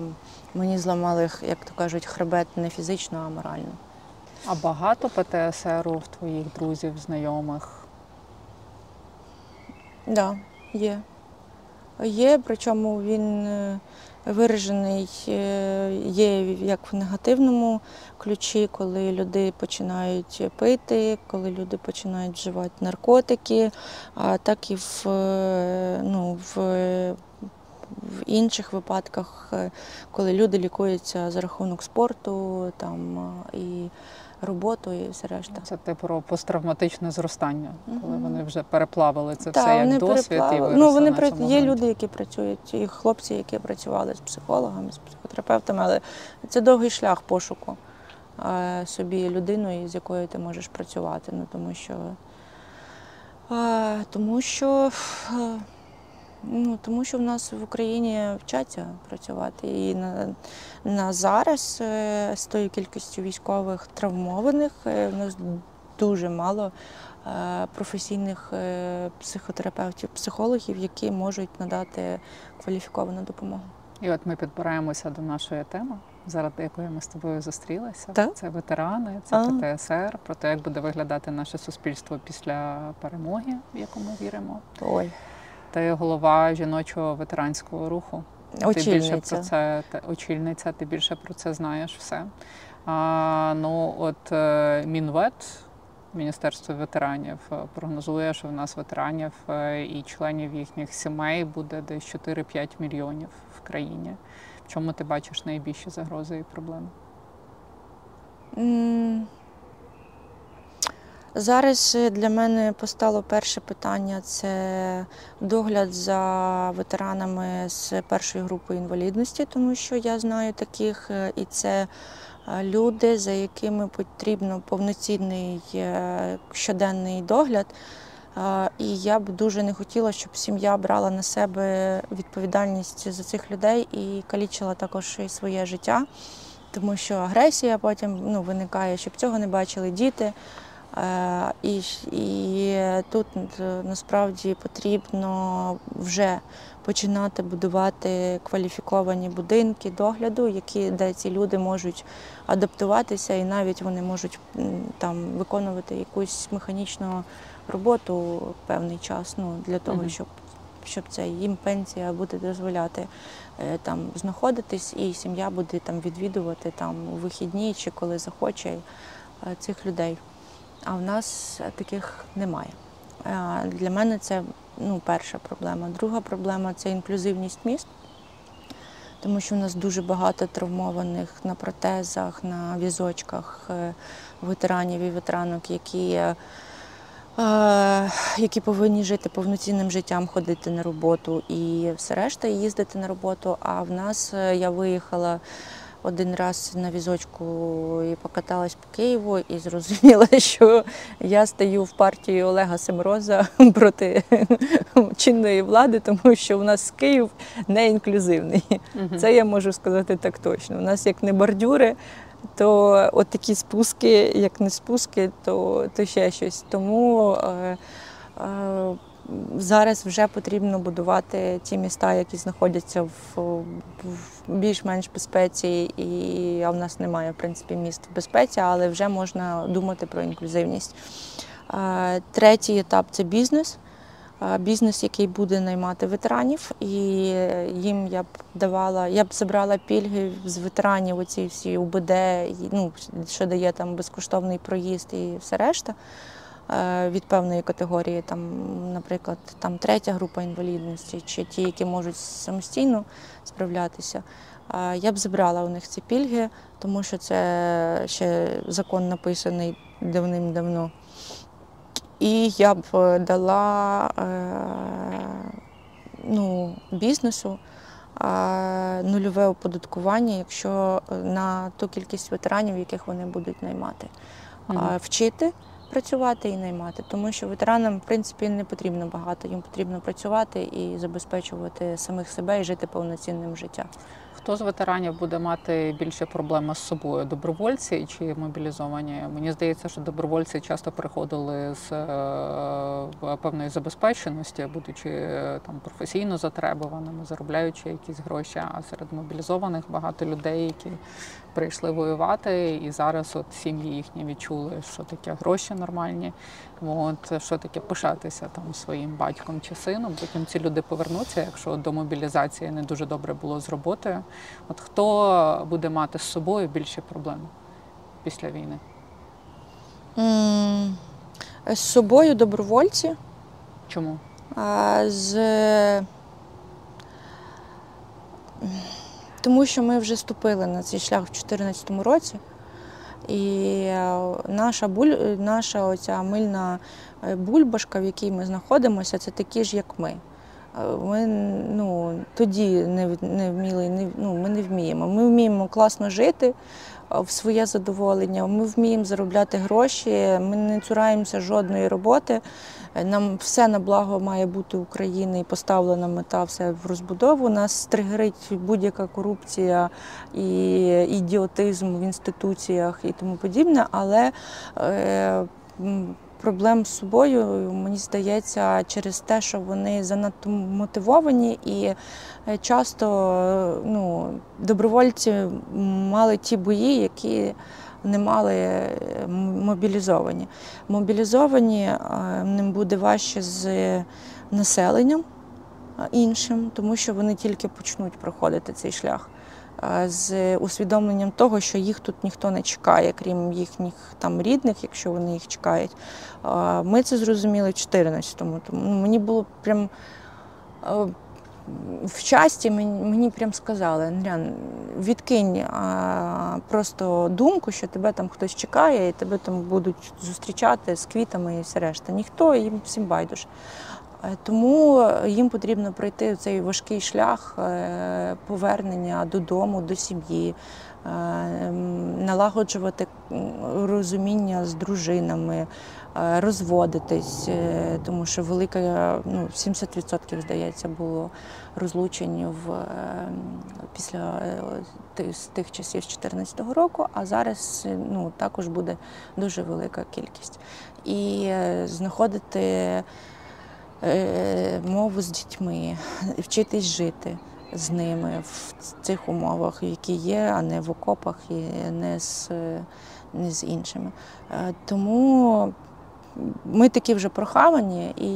мені зламали, як то кажуть, хребет не фізично, а морально. А багато ПТСРу в твоїх друзів, знайомих? Так, да, є. Є, причому він е, виражений е, є як в негативному ключі, коли люди починають пити, коли люди починають вживати наркотики, а так і в, е, ну, в, в інших випадках, е, коли люди лікуються за рахунок спорту там, е, і роботу, і все решта. Це ти про посттравматичне зростання, коли вони вже переплавили це Так, все як вони досвід і виросли Ну, вони на цьому є люди, які працюють, і хлопці, які працювали з психологами, з психотерапевтами, але це довгий шлях пошуку е, собі людину, з якою ти можеш працювати. Ну, тому що, тому що Ну, тому що в нас в Україні вчаться працювати. І на, на зараз е, з тою кількістю військових травмованих е, в нас дуже мало е, професійних психотерапевтів, психологів, які можуть надати кваліфіковану допомогу. І от ми підбираємося до нашої теми, заради якої ми з тобою зустрілися. Так. Це ветерани, це А. ПТСР, про те, як буде виглядати наше суспільство після перемоги, в яку ми віримо. Ой, Ти голова жіночого ветеранського руху. Ти більше про це очільниця, ти більше про це знаєш все. А, ну, от е, Мінвет, Міністерство ветеранів, е, прогнозує, що в нас ветеранів е, і членів їхніх сімей буде десь 4-5 мільйонів в країні. В чому ти бачиш найбільші загрози і проблеми? М, Зараз е, для мене постало перше питання це догляд за ветеранами з першої групи інвалідності, тому що я знаю таких, е, і це е, люди, за якими потрібно повноцінний щоденний догляд. І я б дуже не хотіла, щоб сім'я брала на себе відповідальність за цих людей і калічила також і своє життя. тому що агресія потім ну, виникає, щоб цього не бачили діти. Е, І, і тут е, насправді потрібно вже починати будувати кваліфіковані будинки догляду, які, де ці люди можуть адаптуватися, і навіть вони можуть там виконувати якусь механічну роботу певний час ну, для того, щоб, щоб це їм пенсія буде дозволяти е, там знаходитись, і сім'я буде там відвідувати там у вихідні чи коли захоче цих людей. А в нас таких немає. Для мене це ну, перша проблема. Друга проблема це інклюзивність міст, тому що в нас дуже багато травмованих на протезах, на візочках е, ветеранів і ветеранок, які, е, е, які повинні жити повноцінним життям, ходити на роботу і все решта, і їздити на роботу. А в нас я виїхала один раз на візочку і покаталась по Києву, і зрозуміла, що я стою в партії Олега Семроза проти чинної влади, тому що у нас Київ не інклюзивний. Це я можу сказати так точно. У нас як не бордюри, то от такі спуски, як не спуски, то, то ще щось. Тому е, е, зараз вже потрібно будувати ті міста, які знаходяться в, в більш-менш безпеці, і а в нас немає в принципі міст в безпеці, але вже можна думати про інклюзивність. Третій етап це бізнес. Бізнес, який буде наймати ветеранів, і їм я б давала, я б забрала пільги з ветеранів, оці всі УБД, ну, що дає там безкоштовний проїзд і все решта від певної категорії, там, наприклад, там третя група інвалідності, чи ті, які можуть самостійно справлятися. Е, Я б забрала у них ці пільги, тому що це ще закон написаний давним-давно. І я б е, дала е, ну, бізнесу е, нульове оподаткування, якщо е, на ту кількість ветеранів, яких вони будуть наймати. А, Мгм. Вчити працювати і наймати, тому що ветеранам, в принципі, не потрібно багато, їм потрібно працювати і забезпечувати самих себе і жити повноцінним життям. Хто з ветеранів буде мати більше проблеми з собою? Добровольці чи мобілізовані? Мені здається, що добровольці часто приходили з е, певної забезпеченості, будучи е, там професійно затребуваними, заробляючи якісь гроші. А серед мобілізованих багато людей, які прийшли воювати, і зараз от сім'ї їхні відчули, що таке гроші нормальні. От що таке пишатися там своїм батьком чи сином. Потім ці люди повернуться, якщо до мобілізації не дуже добре було з роботою. От хто буде мати з собою більше проблем після війни? З собою добровольці. Чому? А, з... Тому що ми вже ступили на цей шлях в 2014 році. І е, наша, буль... наша оця мильна е, бульбашка, в якій ми знаходимося, це такі ж, як ми. Е, Ми ну, тоді не, не вміли, не, ну, ми не вміємо. Ми вміємо класно жити в своє задоволення, ми вміємо заробляти гроші, ми не цураємося жодної роботи. Нам все на благо має бути України і поставлена мета все в розбудову. Нас тригерить будь-яка корупція і ідіотизм в інституціях і тому подібне. Але е, проблем з собою, мені здається, через те, що вони занадто мотивовані і е, часто е, ну, добровольці мали ті бої, які не мали е, мобілізовані. Мобілізовані ним буде важче з населенням іншим, тому що вони тільки почнуть проходити цей шлях. З усвідомленням того, що їх тут ніхто не чекає, крім їхніх там рідних, якщо вони їх чекають. Ми це зрозуміли в 14-му. Тому ну, мені було прям в часті мені, прям сказали, Андріан, відкинь просто думку, що тебе там хтось чекає, і тебе там будуть зустрічати з квітами і все решта. Ніхто їм всім байдуже. Е, Тому їм потрібно пройти цей важкий шлях е, повернення додому, до сім'ї, е, налагоджувати розуміння з дружинами, е, розводитись, е, тому що велика, ну, 70% здається, було розлучень в, е, після е, з тих часів з 2014 року, а зараз е, ну, також буде дуже велика кількість. І е, знаходити е, мову з дітьми, вчитись жити з ними в цих умовах, які є, а не в окопах і не з, е, не з іншими. Е, Тому ми такі вже прохавані і,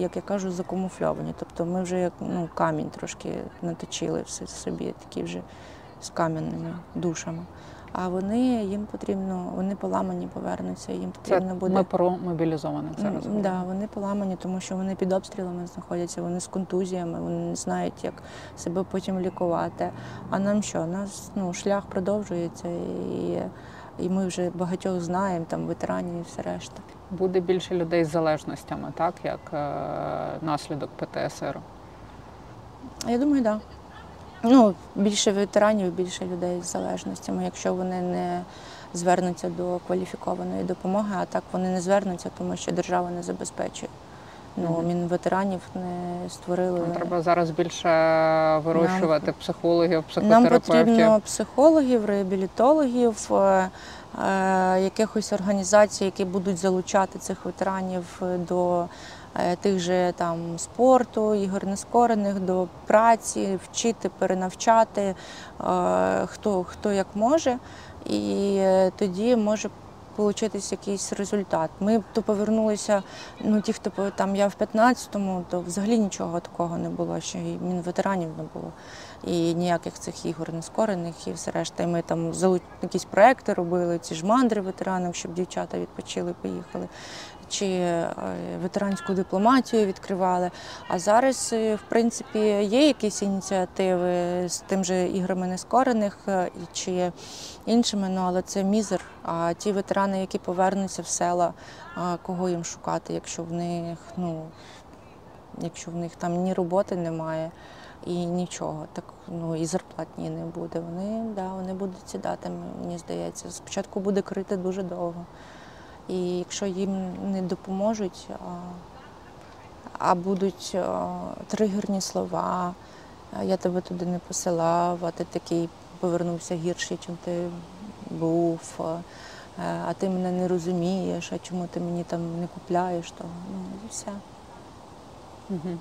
як я кажу, закамуфльовані. Тобто ми вже як ну, камінь трошки наточили все собі, такі вже з кам'яними душами. А вони їм потрібно, вони поламані повернуться, їм Це потрібно буде. ми про мобілізованих зараз. М, Да, вони поламані, тому що вони під обстрілами знаходяться, вони з контузіями, вони не знають, як себе потім лікувати. А нам що? Нас ну, шлях продовжується, і, і ми вже багатьох знаємо, там ветеранів і все решта. Буде більше людей з залежностями, так як е, наслідок ПТСР. Я думаю, так. Да. Ну, більше ветеранів, більше людей з залежностями, якщо вони не звернуться до кваліфікованої допомоги, а так вони не звернуться, тому що держава не забезпечує. Ну, Мгм. Мінветеранів не створили. Нам треба зараз більше вирощувати психологів, Нам потрібно психологів, реабілітологів, е, е, якихось організацій, які будуть залучати цих ветеранів до е, тих же там спорту, ігор нескорених, до праці, вчити, перенавчати е, хто, хто як може. І е, тоді може Получитись якийсь результат. Ми то повернулися. Ну ті, хто там я в 15-му, то взагалі нічого такого не було, ще й мінветеранів не було і ніяких цих ігор нескорених і все решта. І ми там якісь проекти робили, ці ж мандри ветеранам, щоб дівчата відпочили, поїхали. Чи е, ветеранську дипломатію відкривали. А зараз, е, в принципі, є якісь ініціативи з тим же іграми нескорених е, чи іншими, ну але це мізер. А ті ветерани, які повернуться в села, кого їм шукати, якщо в них, ну якщо в них там ні роботи немає і нічого, так ну і зарплатні не буде. Вони да, вони будуть сідати, мені здається. Спочатку буде крити дуже довго. І якщо їм не допоможуть, а, будуть тригерні слова, я тебе туди не посилав, а ти такий повернувся гірший, чим ти був, а, ти мене не розумієш, а чому ти мені там не купляєш, то ну і все. Мгм.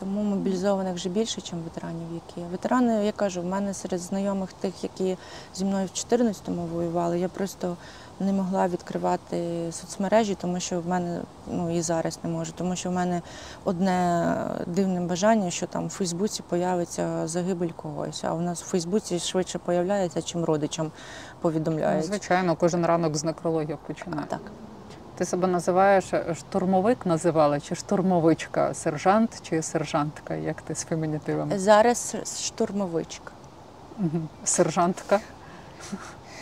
Тому мобілізованих вже більше, ніж ветеранів, які. Ветерани, я кажу, в мене серед знайомих тих, які зі мною в 14-му воювали, я просто не могла відкривати соцмережі, тому що в мене ну і зараз не можу, тому що в мене одне дивне бажання, що там в Фейсбуці появиться загибель когось. А у нас в Фейсбуці швидше появляється, чим родичам повідомляють. Звичайно, кожен ранок з некрологів починає. Так. Ти себе називаєш е, штурмовик називали чи штурмовичка, сержант чи сержантка, як ти з фемінітивами? Зараз штурмовичка. Сержантка.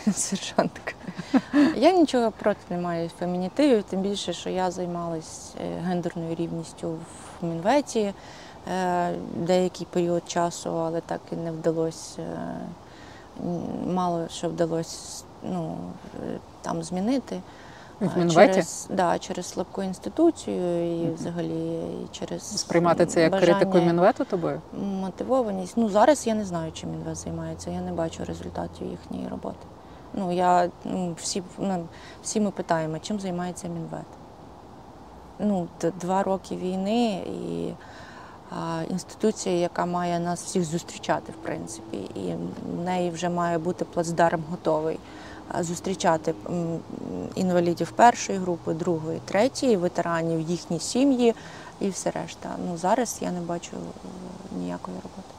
Сержантка. Я нічого проти не маю фемінітивів, тим більше, що я займалась е, гендерною рівністю в Мінветі е, деякий період часу, але так і не вдалося. е, Мало що вдалося ну, там змінити. В Мінветі? Через, да, через слабку інституцію і взагалі і через Сприймати це як критику мінвету тобою? Мотивованість. Ну зараз я не знаю, чим Мінвет займається. Я не бачу результатів їхньої роботи. Ну я ну, всі, ну, всі ми питаємо, чим займається Мінвет. Ну, два роки війни і а, інституція, яка має нас всіх зустрічати, в принципі, і в неї вже має бути плацдарм готовий. Зустрічати інвалідів першої групи, другої, третьої, ветеранів, їхні сім'ї і все решта. Ну зараз я не бачу е, ніякої роботи.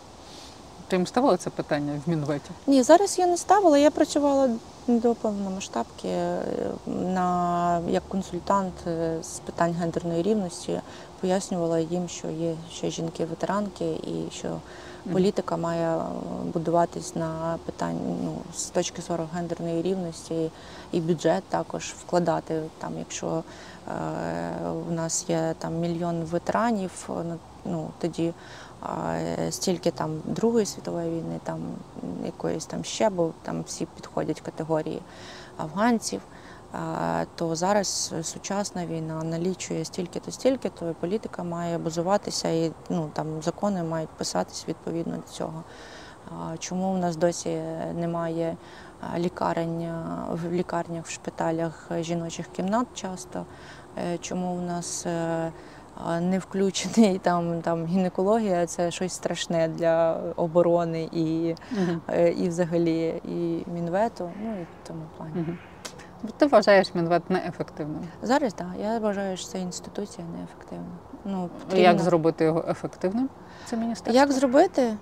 Ти їм ставила це питання в мінветі? Ні, зараз я не ставила. Я працювала до повномасштабки е, на як консультант е, з питань гендерної рівності. Пояснювала їм, що є ще жінки-ветеранки, і що Політика має будуватись на питанні ну, з точки зору гендерної рівності, і бюджет також вкладати там, якщо е, у нас є там мільйон ветеранів, е, ну, тоді стільки там Другої світової війни, там якоїсь там ще, бо там всі підходять категорії афганців. То зараз сучасна війна налічує стільки-то, стільки-то, і політика має базуватися, і ну там закони мають писатись відповідно до цього. Чому в нас досі немає лікарень в лікарнях, в шпиталях е, жіночих кімнат часто? Е, Чому в нас е, не включений там, там гінекологія? Це щось страшне для оборони і, е, і взагалі і мінвету, ну і в тому плані. Мгм. Ти вважаєш Мінвет неефективним. Зараз так. Я вважаю, що ця інституція неефективна. Ну, Як зробити його ефективним? Це міністерство? Як зробити?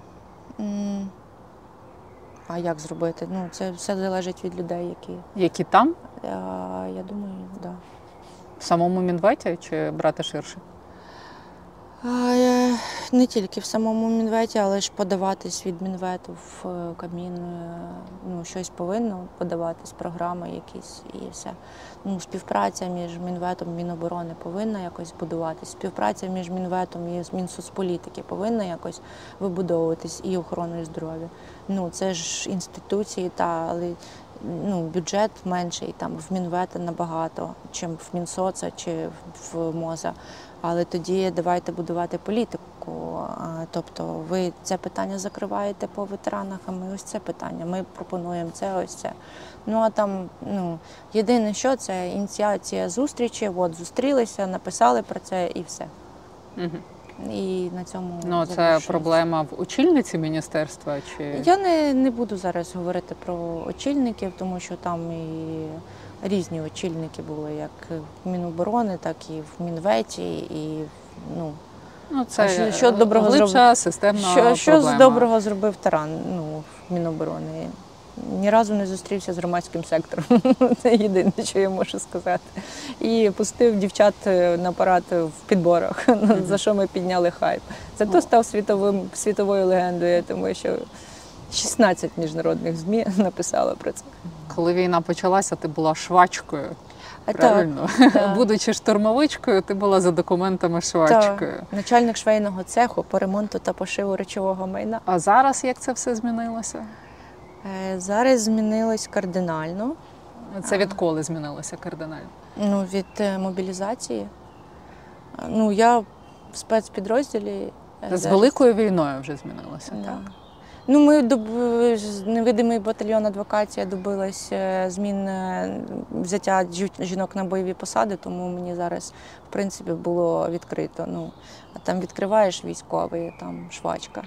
А як зробити? Ну, це все залежить від людей, які. Які там? Я, я думаю, так. Да. В самому Мінветі чи брати ширше? Е, Не тільки в самому мінветі, але ж подаватись від мінвету в е, Кабмін. е, Ну, щось повинно подаватись, програми якісь і все. Ну, співпраця між мінветом Міноборони повинна якось будуватись. Співпраця між мінветом і Мінсоцполітики повинна якось вибудовуватись і охороною здоров'я. Ну, це ж інституції, та але ну, бюджет менший там в Мінвета набагато, чим в Мінсоца чи в МОЗа. Але тоді давайте будувати політику. Тобто ви це питання закриваєте по ветеранах, а ми ось це питання. Ми пропонуємо це, ось це. Ну а там, ну єдине, що це ініціація зустрічі. От зустрілися, написали про це і все. Угу. І на цьому Ну, це проблема в очільниці міністерства чи Я не, не буду зараз говорити про очільників, тому що там і різні очільники були, як в Міноборони, так і в Мінветі, і ну ну, це що- що доброго зробив? системна що, що з доброго зробив Таран ну, Міноборони. Ні разу не зустрівся з громадським сектором. Це єдине, що я можу сказати. І пустив дівчат е, на парад в підборах, за що ми підняли хайп. Зато став світовим світовою легендою, тому що 16 міжнародних ЗМІ написало про це. Коли війна почалася, ти була швачкою. Правильно, так. будучи штурмовичкою, ти була за документами швачкою. Так, начальник швейного цеху по ремонту та пошиву речового майна. А зараз як це все змінилося? Е, Зараз змінилось кардинально. Це відколи змінилося кардинально? Ну, від е, мобілізації. Ну, я в спецпідрозділі. е, З зараз. великою війною вже змінилося, Да. так? Ну, ми доб... невидимий батальйон адвокація добилась е, змін е, взяття жінок на бойові посади, тому мені зараз, в принципі, було відкрито. Ну, а там відкриваєш військовий, там швачка.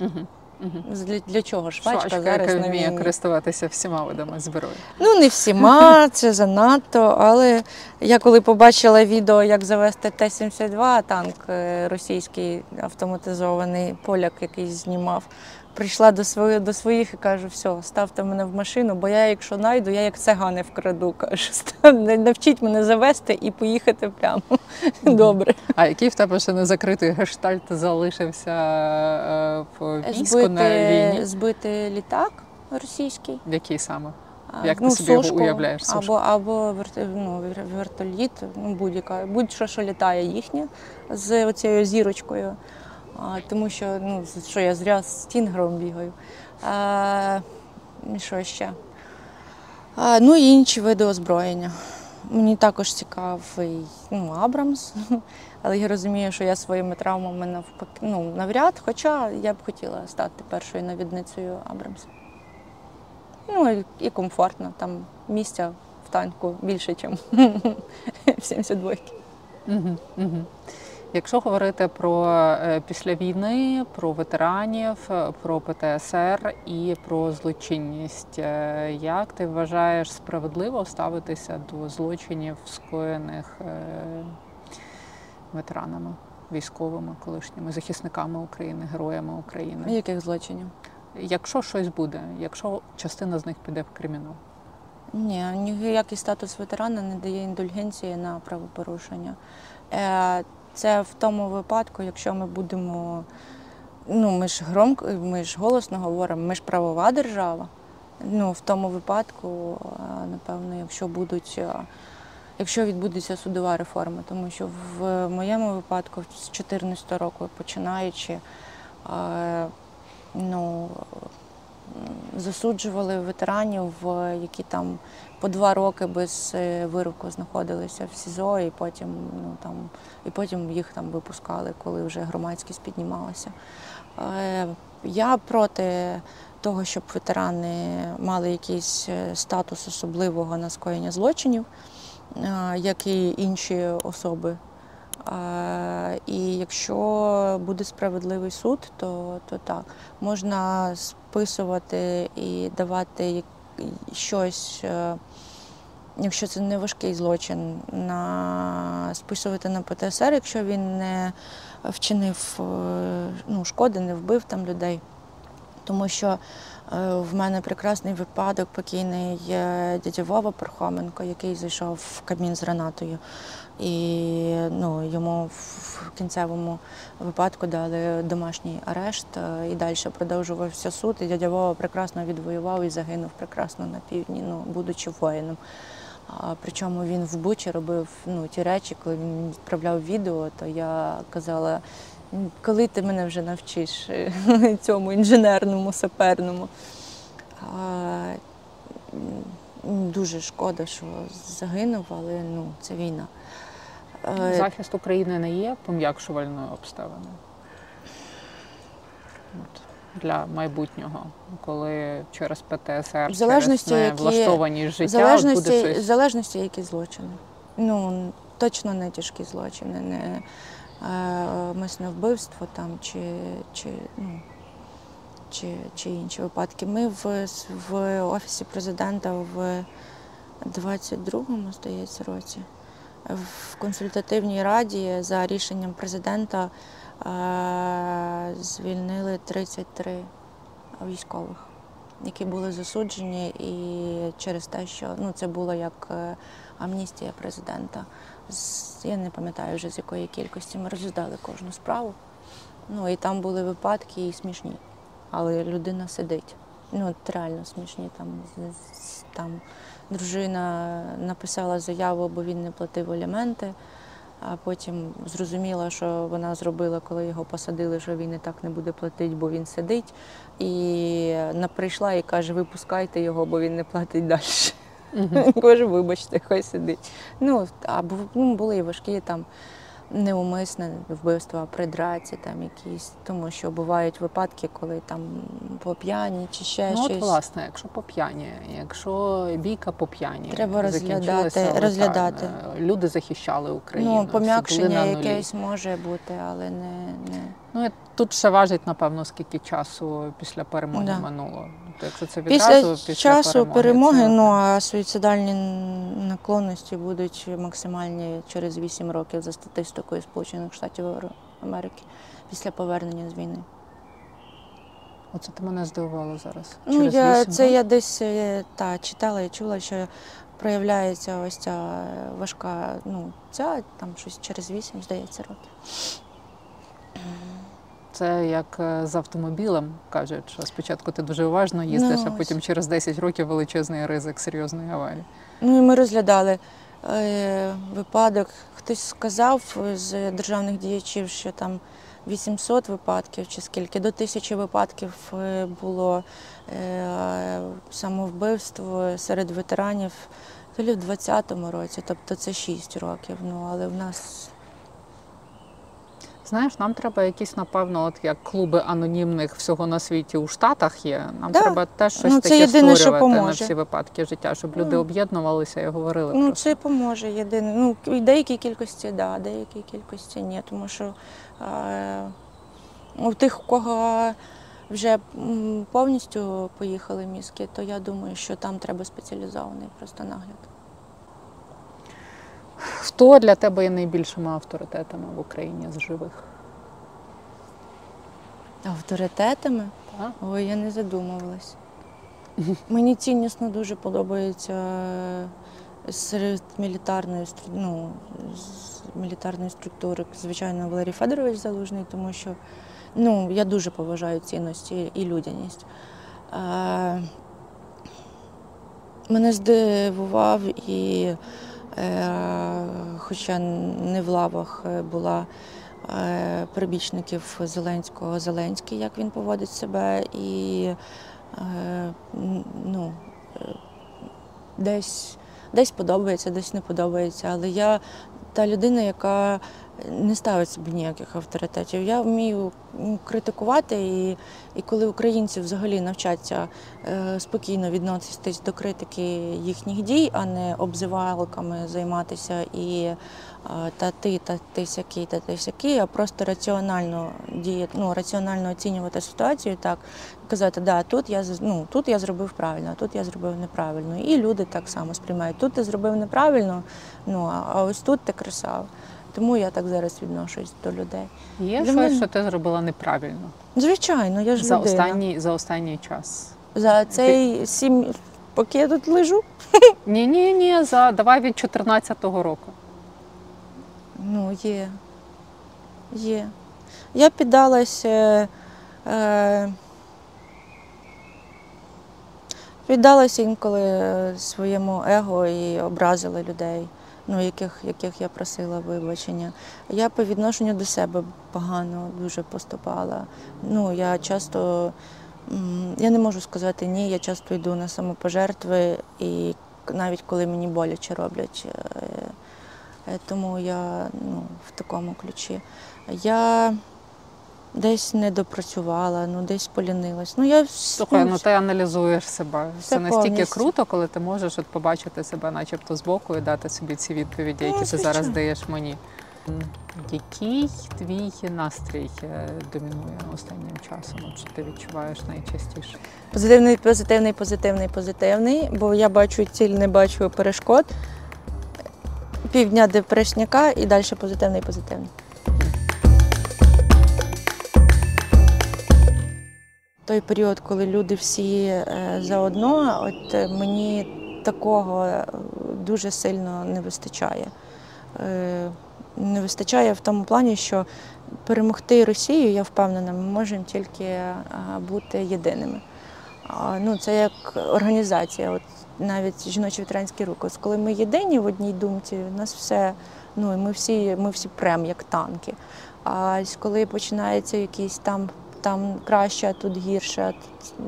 Угу. Угу. Для, для чого швачка, Швачка, зараз яка вміє війні? користуватися всіма видами зброї. Ну, не всіма, це занадто. Але я коли побачила відео, як завести Т-72, танк е, російський автоматизований, поляк якийсь знімав. Прийшла до своїх, до своїх і кажу, все, ставте мене в машину, бо я, якщо найду, я як цигани вкраду. Кажу, «Став- навчіть мене завести і поїхати прямо. Добре. А який в тебе ще не закритий гештальт залишився е, в війську на війні? Збити, збити літак російський. Який саме? А, Як ти собі його уявляєш, сушку? Або, або верт, ну, вер- вертоліт, ну, будь-яка, будь-що, що літає їхнє з оцією зірочкою. Тому що, ну, що я зря з стінгером бігаю. А, що ще? А, ну і інші види озброєння. Мені також цікавий ну, Абрамс, але я розумію, що я своїми травмами навпаки ну, навряд, хоча я б хотіла стати першою навідницею Абрамса. Ну і, комфортно, там місця в танку більше, ніж в 72 Угу, угу. Якщо говорити про е, після війни, про ветеранів, е, про ПТСР і про злочинність, е, як ти вважаєш справедливо ставитися до злочинів, скоєних ветеранами, військовими, колишніми захисниками України, героями України? Яких злочинів? Якщо щось буде, якщо частина з них піде в кримінал? Ні, ніякий статус ветерана не дає індульгенції на правопорушення. Е, Це в тому випадку, якщо ми будемо ну, ми ж громко, ми ж голосно говоримо, ми ж правова держава. Ну, в тому випадку, напевно, якщо будуть, якщо відбудеться судова реформа, тому що в моєму випадку з 2014 року починаючи, ну, засуджували ветеранів, які там по два роки без е, вироку знаходилися в СІЗО, і потім, ну, там, і потім їх там випускали, коли вже громадськість піднімалася. Е, Я проти того, щоб ветерани мали якийсь е, статус особливого на скоєння злочинів, як і інші особи. І якщо буде справедливий суд, то, то так. Можна списувати і давати щось, е, якщо це не важкий злочин, на списувати на ПТСР, якщо він не вчинив е, ну, шкоди, не вбив там людей. Тому що е, в мене прекрасний випадок, покійний дядя Вова Пархоменко, який зайшов в кабін з гранатою. І ну, йому в кінцевому випадку дали домашній арешт е, і далі продовжувався суд. І дядя Вова прекрасно відвоював і загинув прекрасно на півдні, ну, будучи воїном. Причому він в Бучі робив ну, ті речі, коли він відправляв відео, то я казала, коли ти мене вже навчиш е, цьому інженерному, саперному. Дуже шкода, що загинув, але ну, це війна. Е, Захист України не є пом'якшувальною обставиною. Для майбутнього, коли через ПТСР, В залежності, через які- невлаштованість В життя залежності, буде в щось. залежності, які злочини. Ну, точно не тяжкі злочини, не е, мисне вбивство там, чи, чи, ну, чи, чи інші випадки. Ми в, в Офісі президента в 22-му, здається, році в консультативній раді за рішенням президента е, звільнили 33 військових які були засуджені, і через те, що ну це було як е, амністія президента. Я не пам'ятаю вже з якої кількості ми розглядали кожну справу. Ну і там були випадки і смішні, але людина сидить. Ну, от реально смішні. Там, там дружина написала заяву, бо він не платив аліменти. А потім зрозуміла, що вона зробила, коли його посадили, що він і так не буде платити, бо він сидить. І на- прийшла і каже, випускайте його, бо він не платить далі. Каже, вибачте, хай сидить. Ну, а ну, були і важкі там неумисне вбивства при драці, там якісь, тому що бувають випадки, коли там по п'яні чи ще Ну, от, щось. власне, якщо по п'яні, якщо бійка по п'яні, Треба розглядати- розглядати. Люди захищали Україну. Ну, пом'якшення якесь може бути, але не, не. Ну, тут ще важить, напевно, скільки часу після перемоги Да. минуло. Тобто, якщо це Після, відразу, після часу перемоги, перемоги, це- ну а суїцидальні наклонності будуть максимальні через 8 років за статистикою Сполучених Штатів Америки після повернення з війни. Оце ти мене здивувало зараз. Ну, Через я, вісім це років? я десь е, та, читала і чула, що проявляється ось ця важка, ну, ця там щось через 8, здається, років. Це як е, з автомобілем кажуть, що спочатку ти дуже уважно їздиш, Ну, а потім через 10 років величезний ризик серйозної аварії. Ну і ми розглядали е, випадок. Хтось сказав з державних діячів, що там 800 випадків чи скільки, до тисячі випадків е, було е, самовбивство серед ветеранів то в 20-му році, тобто це 6 років. Ну але в нас Знаєш, нам треба якісь, напевно, от як клуби анонімних всього на світі у Штатах є. Нам Да. треба теж щось Ну, це таке єдине, що створювати на всі випадки життя, щоб люди Ну. об'єднувалися і говорили ну, про це поможе єдине. Ну, в деякій кількості, так, да, деякій кількості ні. Тому що е, у тих, у кого вже повністю поїхали мізки, то я думаю, що там треба спеціалізований просто нагляд. Хто для тебе є найбільшими авторитетами в Україні з живих? Авторитетами? Так? Ой, я не задумувалась. Мені ціннісно дуже подобається е, серед мілітарної, ну, з мілітарної структури, звичайно, Валерій Федорович Залужний, тому що ну, я дуже поважаю цінності і людяність. Е, мене здивував і, хоча не в лавах е, була е, прибічників Зеленського, Зеленський, як він поводить себе, і е, ну, е, десь, десь подобається, десь не подобається. Але я та людина, яка не ставить собі ніяких авторитетів. Я вмію критикувати, і, і коли українці взагалі навчаться е, спокійно відноситись до критики їхніх дій, а не обзивалками займатися і та ти, та ти сякий, та ти сякий, а просто раціонально діяти, ну, раціонально оцінювати ситуацію, так казати, да, тут я ну, тут я зробив правильно, а тут я зробив неправильно. І люди так само сприймають. Тут ти зробив неправильно, ну а- ось тут ти красав. Тому я так зараз відношусь до людей. Є щось, мене- що ти зробила неправильно Звичайно, я ж за людина. останній, за останній час. За цей сім, поки я тут лежу, Ні, ні, ні, за давай від 14-го року. Ну, є. Є. Я піддалась. Е, е, піддалася інколи е, своєму его і образила людей, ну, яких, яких я просила вибачення. Я по відношенню до себе погано дуже поступала. Ну, я часто, я не можу сказати ні, я часто йду на самопожертви, і навіть коли мені боляче роблять. Е, Тому я ну, в такому ключі. Я десь не допрацювала, ну десь полінилась. Ну, я, Слухай, ну, ну ти аналізуєш себе. Все Це настільки повністю. круто, коли ти можеш от побачити себе, начебто, збоку і дати собі ці відповіді, Ну, які ти зараз даєш мені. Який твій настрій е, домінує останнім часом? Що ти відчуваєш найчастіше? Позитивний, позитивний, позитивний, позитивний, бо я бачу ціль, не бачу перешкод. Півдня депрешняка і далі позитивний, позитивний. Той період, коли люди всі е, заодно, от е, мені такого е, дуже сильно не вистачає. Не вистачає в тому плані, що перемогти Росію, я впевнена, ми можемо тільки бути єдиними. Ну, це як організація, от навіть жіночий ветеранський рух. Ось коли ми єдині в одній думці, у нас все, ну і ми всі, ми всі прем, як танки. А коли починається якийсь там, там краще, а тут гірше,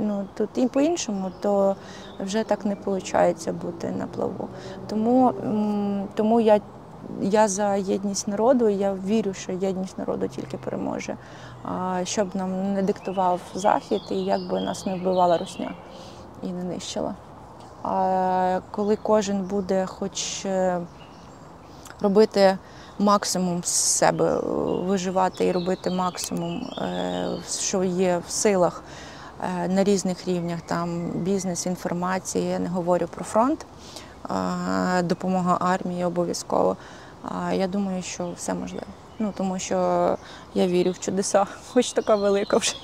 ну, тут і по-іншому, то вже так не виходить бути на плаву. Тому, тому я, я за єдність народу, і я вірю, що єдність народу тільки переможе. Щоб нам не диктував Захід і як би нас не вбивала русня і не нищила. Коли кожен буде хоч е, робити максимум з себе, е, виживати і робити максимум, е, що є в силах на різних рівнях, там бізнес, інформація, я не говорю про фронт, допомога армії обов'язково. Я думаю, що все можливо. Ну, тому що я вірю в чудеса, хоч така велика вже